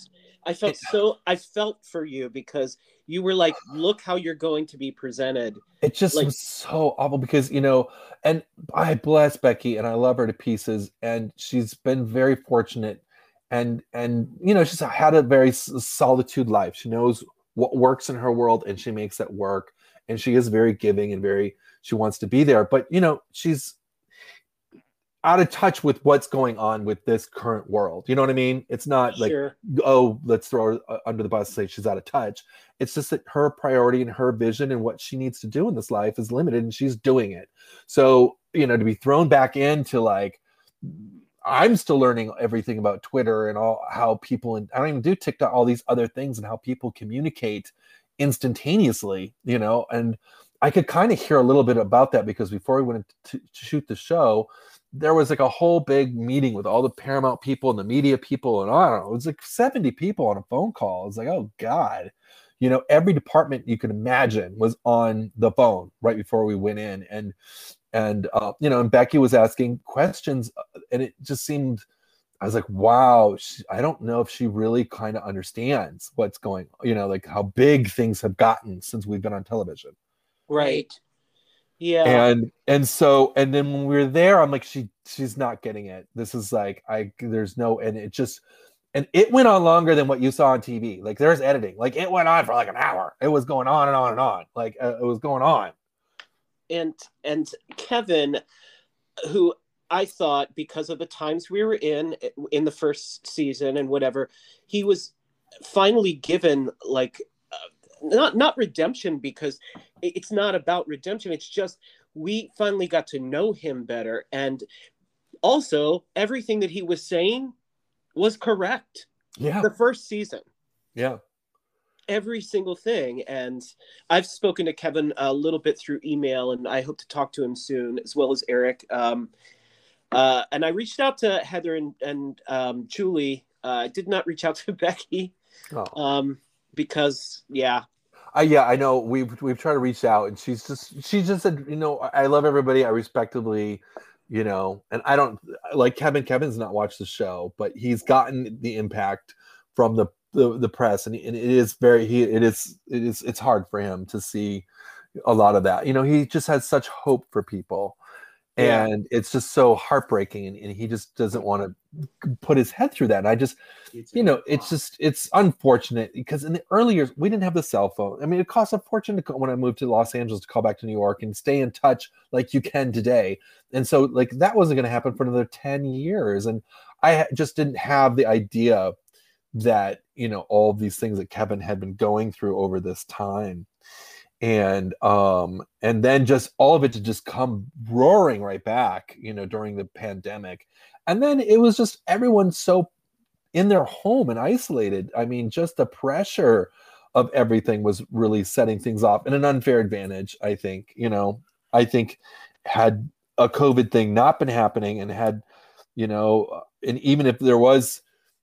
i felt so i felt for you because you were like look how you're going to be presented. It just like- was so awful because you know and i bless becky and i love her to pieces and she's been very fortunate. And and you know she's had a very solitude life. She knows what works in her world and she makes it work. And she is very giving and very she wants to be there. But you know she's out of touch with what's going on with this current world. You know what i mean? It's not like Sure. oh let's throw her uh, under the bus and say she's out of touch. It's just that her priority and her vision and what she needs to do in this life is limited and she's doing it. So you know to be thrown back into like i'm still learning everything about twitter and all how people and i don't even do tiktok all these other things and how people communicate instantaneously you know and i could kind of hear a little bit about that because before we went to, to shoot the show there was like a whole big meeting with all the paramount people and the media people and i don't know it was like 70 people on a phone call. I was like oh god. You know every department you could imagine was on the phone right before we went in and and uh, you know and becky was asking questions uh, and it just seemed i was like wow she, i don't know if she really kind of understands what's going you know like how big things have gotten since we've been on television. Right. Yeah. and and so and then when we were there i'm like she she's not getting it. This is like i there's no and it just and it went on longer than what you saw on tv like there's editing. Like it went on for like an hour. It was going on and on and on. Like uh, it was going on. And and Kevin, who I thought because of the times we were in in the first season and whatever, he was finally given like not not redemption because it's not about redemption. It's just we finally got to know him better, and also everything that he was saying was correct. yeah The first season yeah every single thing. And I've spoken to Kevin a little bit through email, and I hope to talk to him soon, as well as Eric. Um, uh, and I reached out to Heather and, and um, Julie. Uh, I did not reach out to Becky oh. um, because, yeah, I, yeah, I know. We've we've tried to reach out, and she's just she just said, you know, I I love everybody. I respectably, you know, and I don't like Kevin. Kevin's not watched the show, but he's gotten the impact from the the, the press, and, and it is very he it is it is it's hard for him to see a lot of that. You know, he just has such hope for people. Yeah. And it's just so heartbreaking, and, and he just doesn't want to put his head through that. And I just, you know, it's just it's unfortunate because in the early years we didn't have the cell phone. I mean, it cost a fortune to call, when I moved to Los Angeles to call back to New York and stay in touch like you can today. And so, like that wasn't going to happen for another ten years. And I just didn't have the idea that you know all of these things that Kevin had been going through over this time. And um and then just all of it to just come roaring right back, you know, during the pandemic. And then it was just everyone so in their home and isolated. I mean, just the pressure of everything was really setting things off in an unfair advantage. I think, you know, I think had a COVID thing not been happening and had, you know, and even if there was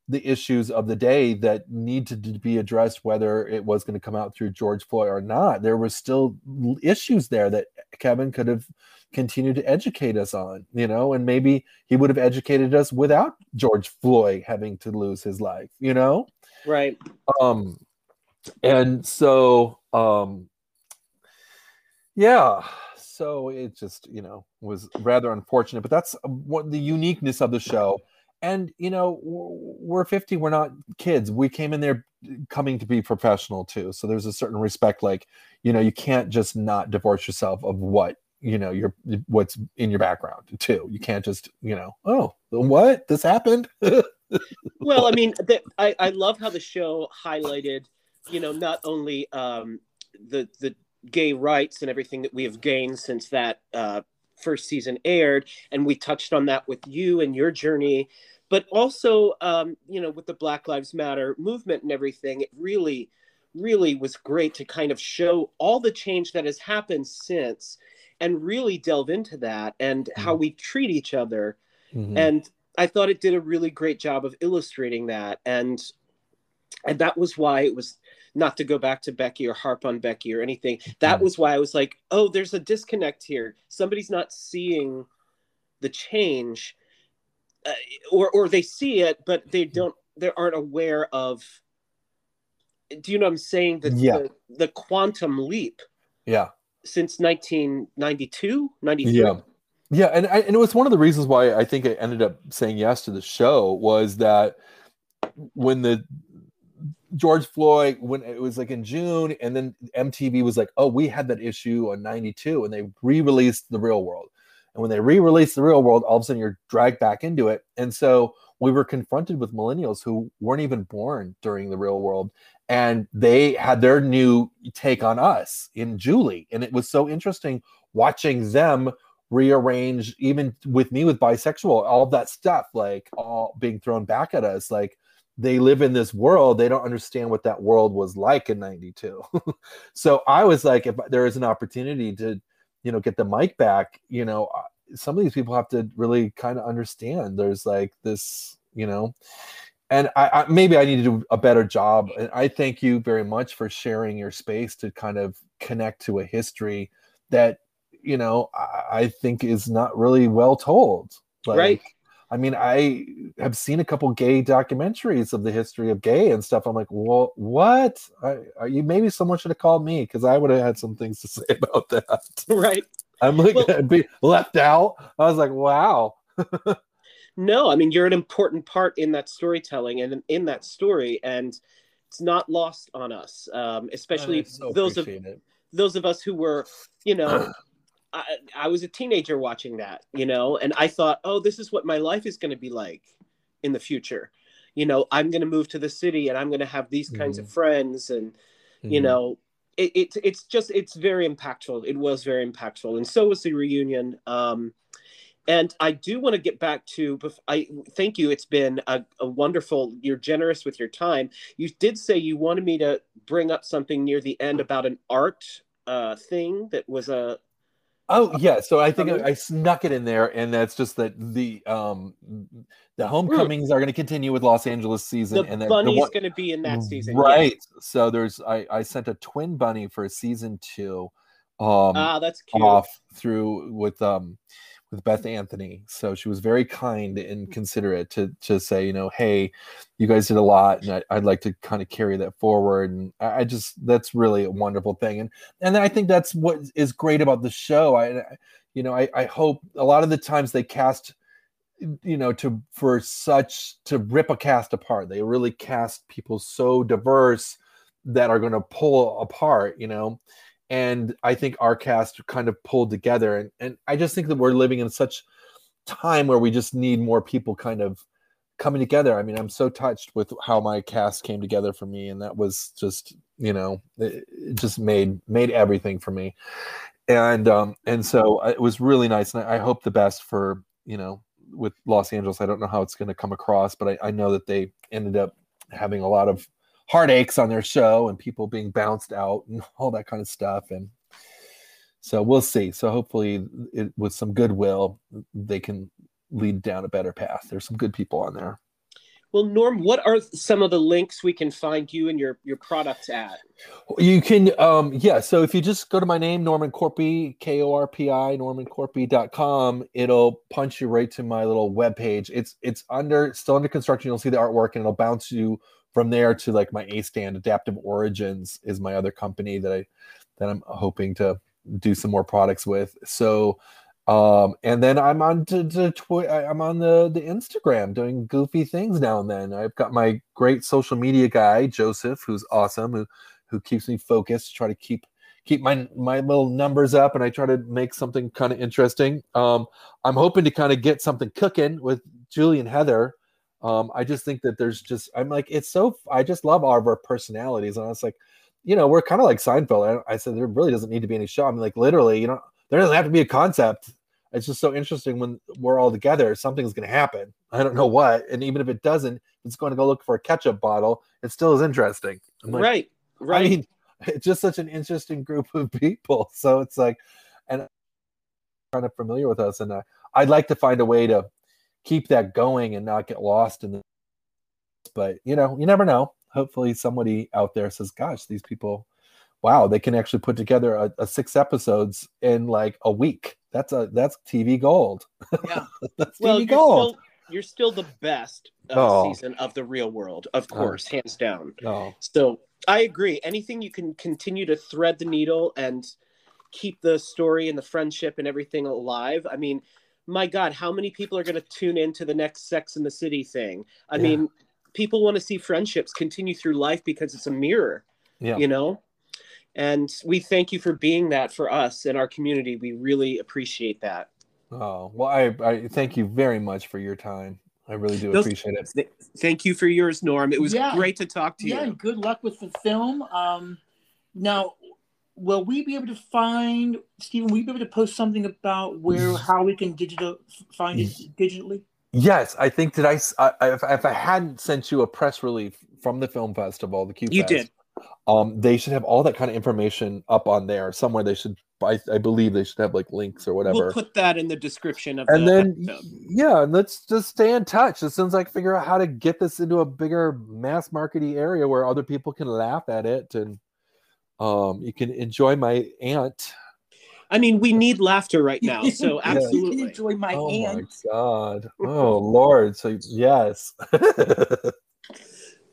the issues of the day that needed to be addressed, whether it was going to come out through George Floyd or not, there were still issues there that Kevin could have continued to educate us on, you know, and maybe he would have educated us without George Floyd having to lose his life, you know? right. Um, and so, um, yeah, so it just, you know, was rather unfortunate, but that's what the uniqueness of the show. And, you know, we're 50, we're not kids. We came in there coming to be professional too. So there's a certain respect, like, you know, you can't just not divorce yourself of what you know your what's in your background too you can't just you know oh what this happened well, I mean, the, I I love how the show highlighted, you know, not only um, the the gay rights and everything that we have gained since that uh, first season aired, and we touched on that with you and your journey, but also, um, you know, with the Black Lives Matter movement and everything. It really, really was great to kind of show all the change that has happened since, and really delve into that and how we treat each other Mhm. and I thought it did a really great job of illustrating that, and and that was why it was not to go back to Becky or harp on Becky or anything. That Mhm. was why I was like, oh, there's a disconnect here. Somebody's not seeing the change, uh, or or they see it, but they don't. They aren't aware of. Do you know what I'm saying? The, Yeah. the, the quantum leap yeah since 1992, 93. Yeah. Yeah, and I, and it was one of the reasons why I think I ended up saying yes to the show was that when the George Floyd when it was like in June, and then MTV was like, "Oh, we had that issue on '92," and they re-released The Real World. And when they re-released The Real World, all of a sudden you're dragged back into it, and so we were confronted with millennials who weren't even born during The Real World, and they had their new take on us in Julie, and it was so interesting watching them rearrange even with me with bisexual all that stuff like all being thrown back at us like they live in this world they don't understand what that world was like in 92 so i was like if there is an opportunity to you know get the mic back you know uh, some of these people have to really kind of understand there's like this you know and I, I, maybe i need to do a better job and i thank you very much for sharing your space to kind of connect to a history that you know i, I think is not really well told like, right I mean, I have seen a couple gay documentaries of the history of gay and stuff. I'm like, well, what? I, you maybe someone should have called me because I would have had some things to say about that. Right. I'm like well, be left out. I was like, wow. no, I mean, you're an important part in that storytelling and in that story, and it's not lost on us, um, especially so those of it. those of us who were, you know. I, I was a teenager watching that, you know, and I thought, oh, this is what my life is going to be like in the future. You know, I'm going to move to the city and I'm going to have these kinds mm-hmm. of friends, and mm-hmm. you know, it, it, it's just it's very impactful. It was very impactful, and so was the reunion. Um, and I do want to get back to. I thank you. It's been a, a, wonderful. You're generous with your time. You did say you wanted me to bring up something near the end about an art uh, thing that was a Oh yeah, so I think I, I, snuck it in there, and that's just that the um the homecomings are going to continue with Los Angeles season, the and then bunny's the going to be in that season, right? Yeah. So there's I I sent a twin bunny for season two, um, ah that's cute. off through with um with Beth Anthony. So she was very kind and mm. considerate to to say, you know, hey, you guys did a lot, and I, would like to kind of carry that forward. And I, I, just that's really a wonderful thing. And and I think that's what is great about the show. I, you know, I, I hope a lot of the times they cast you know to for such to rip a cast apart they really cast people so diverse that are going to pull apart you know and I think our cast kind of pulled together. And and I just think that we're living in such time where we just need more people kind of coming together. I mean, I'm so touched with how my cast came together for me, and that was just you know it, just made made everything for me. And um and so uh, it was really nice, and I, I hope the best for you know with Los Angeles. I don't know how it's going to come across, but I, I know that they ended up having a lot of heartaches on their show and people being bounced out and all that kind of stuff. And so we'll see. So hopefully, it, with some goodwill, they can lead down a better path. There's some good people on there. Well, Norm, what are some of the links we can find you and your your products at? You can, um, yeah. So if you just go to my name, Norman Korpi, K O R P I, normankorpi.com, it'll punch you right to my little web page. It's it's under still under construction. You'll see the artwork, and it'll bounce you from there to like my A stand, Adaptive Origins is my other company that I that I'm hoping to do some more products with. So um and then i'm on to, to twi- i'm on the the instagram doing goofy things now and then. I've got my great social media guy joseph who's awesome who who keeps me focused try to keep keep my my little numbers up and i try to make something kind of interesting. Um i'm hoping to kind of get something cooking with julie and heather um, I just think that there's just I'm like it's so I just love all of our personalities, and I was like, you know, we're kind of like Seinfeld. I, I, said there really doesn't need to be any show. I'm like literally, you know, there doesn't have to be a concept. It's just so interesting when we're all together. Something's going to happen. I don't know what, and even if it doesn't, it's going to go look for a ketchup bottle. It still is interesting. Like, right, right. I mean, it's just such an interesting group of people. So it's like, and kind of familiar with us, and uh, I'd like to find a way to keep that going and not get lost in the but you know you never know hopefully somebody out there says gosh these people wow they can actually put together a, a six episodes in like a week that's a that's tv gold yeah that's well, tv gold still, you're still the best uh, oh. season of the real world of oh. course oh. hands down oh. so i agree anything you can continue to thread the needle and keep the story and the friendship and everything alive i mean my God, how many people are going to tune into the next Sex in the City thing? I yeah. mean, people want to see friendships continue through life because it's a mirror, Yeah. you know? And we thank you for being that for us and our community. We really appreciate that. Oh well, I, I thank you very much for your time. I really do Those- appreciate it. Th- Thank you for yours, Norm. It was Yeah. great to talk to yeah, you. and good luck with the film. Um, now, will we be able to find Stephen? Will you be able to post something about where how we can digital find it digitally? Yes, I think that I if, if I hadn't sent you a press release from the film festival, the Q You did. Um, they should have all that kind of information up on there somewhere. They should, I, I believe, they should have like links or whatever. We'll put that in the description of and the then episode. yeah, and let's just stay in touch. As soon as I can figure out how to get this into a bigger mass markety area where other people can laugh at it and um, you can enjoy my aunt. I mean, we need laughter right now, so you absolutely. can enjoy my oh my aunt. god! Oh lord! So yes.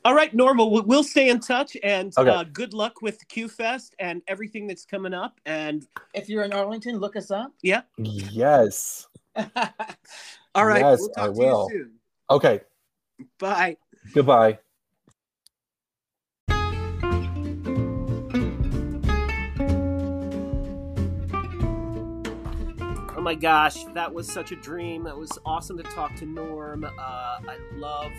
All right, Norman. We'll, we'll stay in touch, and Okay. uh, good luck with Q Fest and everything that's coming up. And If you're in Arlington, look us up. Yeah. Yes. all right, Yes, we'll I to will. you soon. Okay. Bye. Goodbye. Oh my gosh, that was such a dream. That was awesome to talk to Norm. Uh, I love,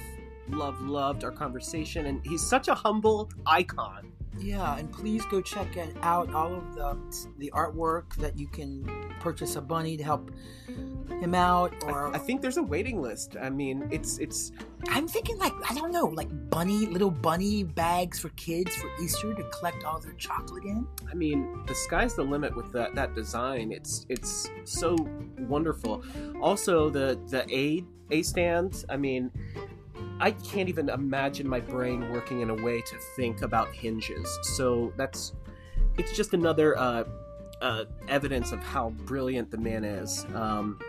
love, loved our conversation, and he's such a humble icon. Yeah, and please go check it out all of the the artwork that you can purchase a bunny to help him out. Or I think there's a waiting list. I mean, it's it's I'm thinking like I don't know, like bunny little bunny bags for kids for Easter to collect all their chocolate in. I mean, the sky's the limit with that that design. It's it's so wonderful. Also, the the A A stand. I mean, I can't even imagine my brain working in a way to think about hinges. So that's it's just another uh, uh, evidence of how brilliant the man is. Um,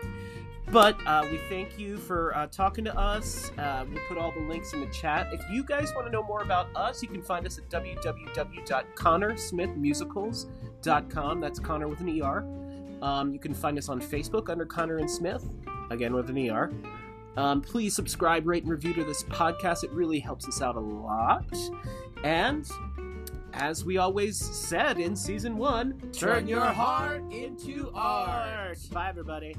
but uh, we thank you for uh, talking to us. Uh, we'll put all the links in the chat. If you guys want to know more about us, you can find us at www.connersmithmusicals.com. That's Conner with an ER. Um, you can find us on Facebook under Conner and Smith, again with an ER. Um, please subscribe, rate, and review to this podcast. It really helps us out a lot. And as we always said in season one, turn your heart into art. Bye, everybody.